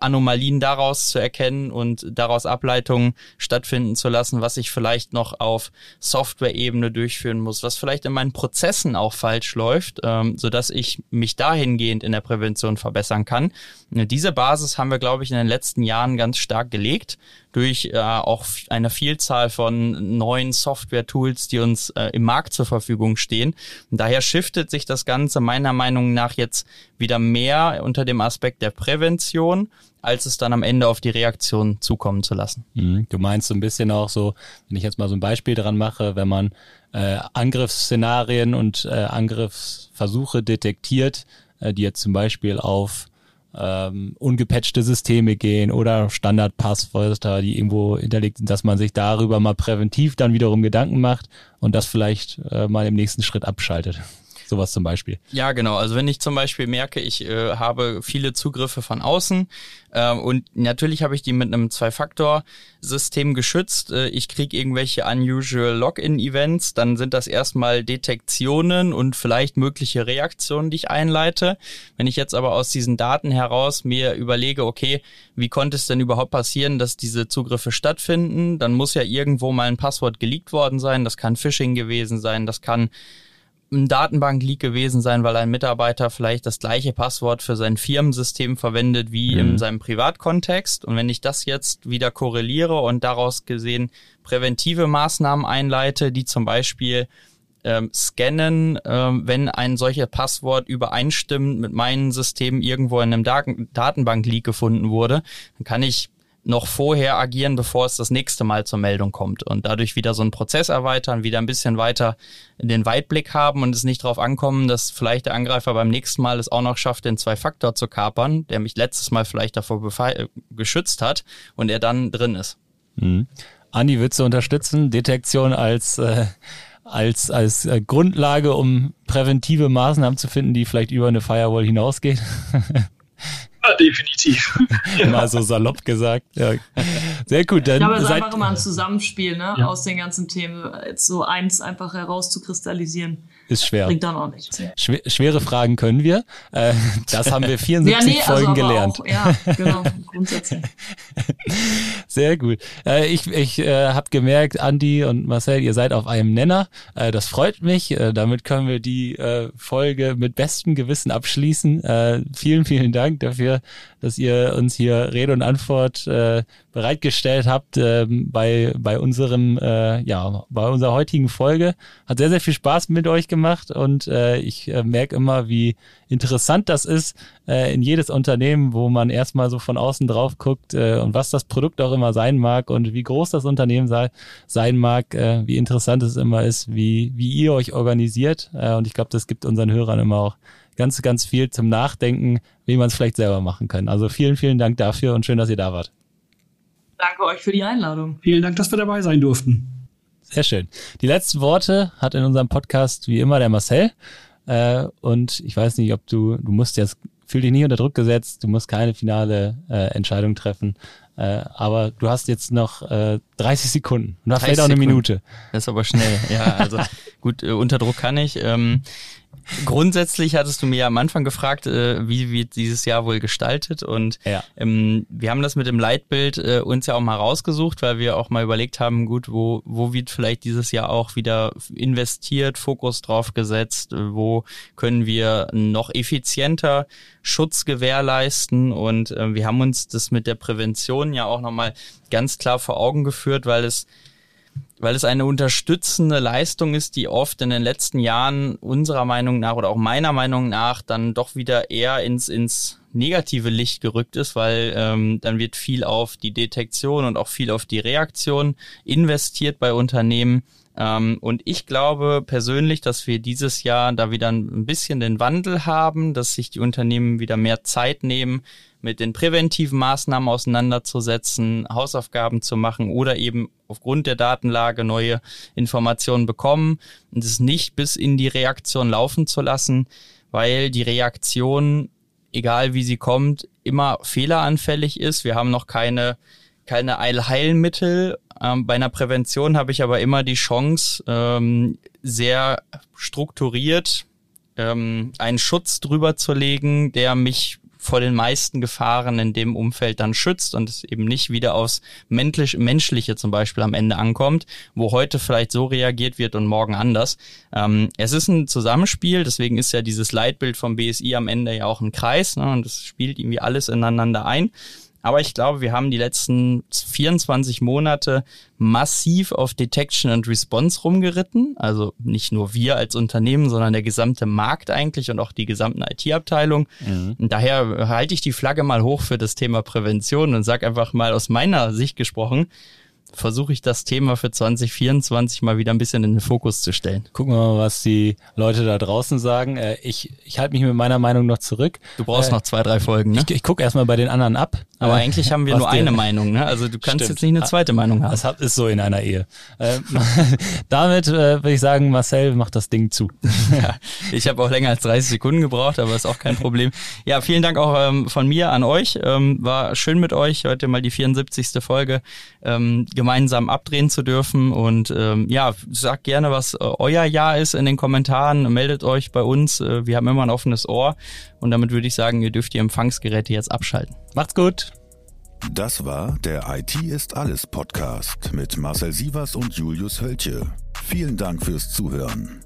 Anomalien daraus zu erkennen und daraus Ableitungen stattfinden zu lassen, was ich vielleicht noch auf Software-Ebene durchführen muss, was vielleicht in meinen Prozessen auch falsch läuft, ähm, so dass ich mich dahingehend in der Prävention verbessern kann. Diese Basis haben wir, glaube ich, in den letzten Jahren ganz stark gelegt durch äh, auch eine Vielzahl von neuen Software-Tools, die uns äh, im Markt zur Verfügung stehen. Und daher shiftet sich das Ganze meiner Meinung nach jetzt wieder mehr unter dem Aspekt der Prävention, als es dann am Ende auf die Reaktion zukommen zu lassen. Mhm. Du meinst so ein bisschen auch so, wenn ich jetzt mal so ein Beispiel dran mache, wenn man äh, Angriffsszenarien und äh, Angriffsversuche detektiert, äh, die jetzt zum Beispiel auf ähm, ungepatchte Systeme gehen oder Standardpasswörter, die irgendwo hinterlegt sind, dass man sich darüber mal präventiv dann wiederum Gedanken macht und das vielleicht äh, mal im nächsten Schritt abschaltet. Sowas zum Beispiel. Ja, genau. Also wenn ich zum Beispiel merke, ich äh, habe viele Zugriffe von außen äh, und natürlich habe ich die mit einem Zwei-Faktor-System geschützt. Äh, ich kriege irgendwelche unusual Login-Events, dann sind das erstmal Detektionen und vielleicht mögliche Reaktionen, die ich einleite. Wenn ich jetzt aber aus diesen Daten heraus mir überlege, okay, wie konnte es denn überhaupt passieren, dass diese Zugriffe stattfinden, dann muss ja irgendwo mal ein Passwort geleakt worden sein. Das kann Phishing gewesen sein, das kann ein Datenbank-Leak gewesen sein, weil ein Mitarbeiter vielleicht das gleiche Passwort für sein Firmensystem verwendet wie mhm. in seinem Privatkontext. Und wenn ich das jetzt wieder korreliere und daraus gesehen präventive Maßnahmen einleite, die zum Beispiel ähm, scannen, ähm, wenn ein solches Passwort übereinstimmt mit meinem System irgendwo in einem Datenbank-Leak gefunden wurde, dann kann ich noch vorher agieren, bevor es das nächste Mal zur Meldung kommt und dadurch wieder so einen Prozess erweitern, wieder ein bisschen weiter den Weitblick haben und es nicht darauf ankommen, dass vielleicht der Angreifer beim nächsten Mal es auch noch schafft, den Zwei-Faktor zu kapern, der mich letztes Mal vielleicht davor äh, geschützt hat und er dann drin ist. Mhm. Andi, würdest du unterstützen, Detektion als äh, als, als äh, Grundlage, um präventive Maßnahmen zu finden, die vielleicht über eine Firewall hinausgehen? (laughs) Ja, definitiv. (laughs) Mal so salopp gesagt. Ja. Sehr gut. Dann ich glaube, es ist einfach immer ein Zusammenspiel ne? Ja. aus den ganzen Themen, jetzt so eins einfach herauszukristallisieren. Ist schwer. Bringt dann auch nichts. Schwer, schwere Fragen können wir. Äh, das haben wir 74 (laughs) ja, nee, also Folgen also gelernt. Auch, ja, genau, grundsätzlich. (laughs) Sehr gut. Äh, ich ich äh, habe gemerkt, Andi und Marcel, ihr seid auf einem Nenner. Äh, das freut mich. Äh, damit können wir die äh, Folge mit bestem Gewissen abschließen. Äh, vielen, vielen Dank dafür, dass ihr uns hier Rede und Antwort äh, bereitgestellt habt äh, bei, bei unserem, äh, ja, bei unserer heutigen Folge. Hat sehr, sehr viel Spaß mit euch gemacht und äh, ich äh, merke immer, wie interessant das ist äh, in jedes Unternehmen, wo man erstmal so von außen drauf guckt äh, und was das Produkt auch immer sein mag und wie groß das Unternehmen sei, sein mag, äh, wie interessant es immer ist, wie, wie ihr euch organisiert. Äh, und ich glaube, das gibt unseren Hörern immer auch ganz, ganz viel zum Nachdenken, wie man es vielleicht selber machen kann. Also vielen, vielen Dank dafür und schön, dass ihr da wart. Danke euch für die Einladung. Vielen Dank, dass wir dabei sein durften. Sehr schön. Die letzten Worte hat in unserem Podcast wie immer der Marcel. Äh, und ich weiß nicht, ob du, du musst jetzt, fühl dich nicht unter Druck gesetzt, du musst keine finale äh, Entscheidung treffen. Äh, aber du hast jetzt noch äh, 30 Sekunden und vielleicht auch eine Minute. Das ist aber schnell. Ja, also (laughs) gut, äh, unter Druck kann ich. Ähm, Grundsätzlich hattest du mir ja am Anfang gefragt, äh, wie wird dieses Jahr wohl gestaltet? Und ja. ähm, wir haben das mit dem Leitbild äh, uns ja auch mal rausgesucht, weil wir auch mal überlegt haben, gut, wo, wo wird vielleicht dieses Jahr auch wieder investiert, Fokus drauf gesetzt, äh, wo können wir noch effizienter Schutz gewährleisten? Und äh, wir haben uns das mit der Prävention ja auch nochmal ganz klar vor Augen geführt, weil es weil es eine unterstützende Leistung ist, die oft in den letzten Jahren unserer Meinung nach oder auch meiner Meinung nach dann doch wieder eher ins, ins negative Licht gerückt ist, weil ähm, dann wird viel auf die Detektion und auch viel auf die Reaktion investiert bei Unternehmen. Ähm, und ich glaube persönlich, dass wir dieses Jahr da wieder ein bisschen den Wandel haben, dass sich die Unternehmen wieder mehr Zeit nehmen, mit den präventiven Maßnahmen auseinanderzusetzen, Hausaufgaben zu machen oder eben aufgrund der Datenlage neue Informationen bekommen und es nicht bis in die Reaktion laufen zu lassen, weil die Reaktion, egal wie sie kommt, immer fehleranfällig ist. Wir haben noch keine keine Eilheilmittel. Ähm, bei einer Prävention habe ich aber immer die Chance, ähm, sehr strukturiert ähm, einen Schutz drüber zu legen, der mich vor den meisten Gefahren in dem Umfeld dann schützt und es eben nicht wieder aufs menschlich, menschliche zum Beispiel am Ende ankommt, wo heute vielleicht so reagiert wird und morgen anders. Ähm, es ist ein Zusammenspiel, deswegen ist ja dieses Leitbild vom BSI am Ende ja auch ein Kreis ne, und es spielt irgendwie alles ineinander ein. Aber ich glaube, wir haben die letzten 24 Monate massiv auf Detection and Response rumgeritten. Also nicht nur wir als Unternehmen, sondern der gesamte Markt eigentlich und auch die gesamten IT-Abteilung. Mhm. Daher halte ich die Flagge mal hoch für das Thema Prävention und sage einfach mal aus meiner Sicht gesprochen, versuche ich das Thema für 2024 mal wieder ein bisschen in den Fokus zu stellen. Gucken wir mal, was die Leute da draußen sagen. Äh, ich, ich halte mich mit meiner Meinung noch zurück. Du brauchst äh, noch zwei, drei Folgen, ne? Ich, ich gucke erstmal bei den anderen ab. Aber äh, eigentlich haben wir nur eine Meinung, ne? Also du kannst Stimmt. jetzt nicht eine zweite Meinung haben. Das ist so in einer Ehe. Äh, (laughs) damit äh, würde ich sagen, Marcel macht das Ding zu. (laughs) ja, ich habe auch länger als 30 Sekunden gebraucht, aber ist auch kein Problem. Ja, vielen Dank auch ähm, von mir an euch. Ähm, war schön mit euch. Heute mal die 74. Folge. Ähm, gemeinsam abdrehen zu dürfen. Und ähm, ja, sagt gerne, was äh, euer Jahr ist in den Kommentaren. Meldet euch bei uns. Äh, wir haben immer ein offenes Ohr. Und damit würde ich sagen, ihr dürft die Empfangsgeräte jetzt abschalten. Macht's gut. Das war der IT ist alles Podcast mit Marcel Sievers und Julius Hölche. Vielen Dank fürs Zuhören.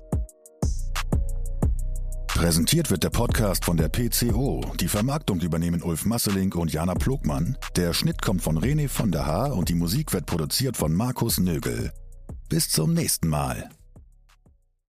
Präsentiert wird der Podcast von der PCO. Die Vermarktung übernehmen Ulf Masseling und Jana Plogmann. Der Schnitt kommt von René von der Haar und die Musik wird produziert von Markus Nögel. Bis zum nächsten Mal.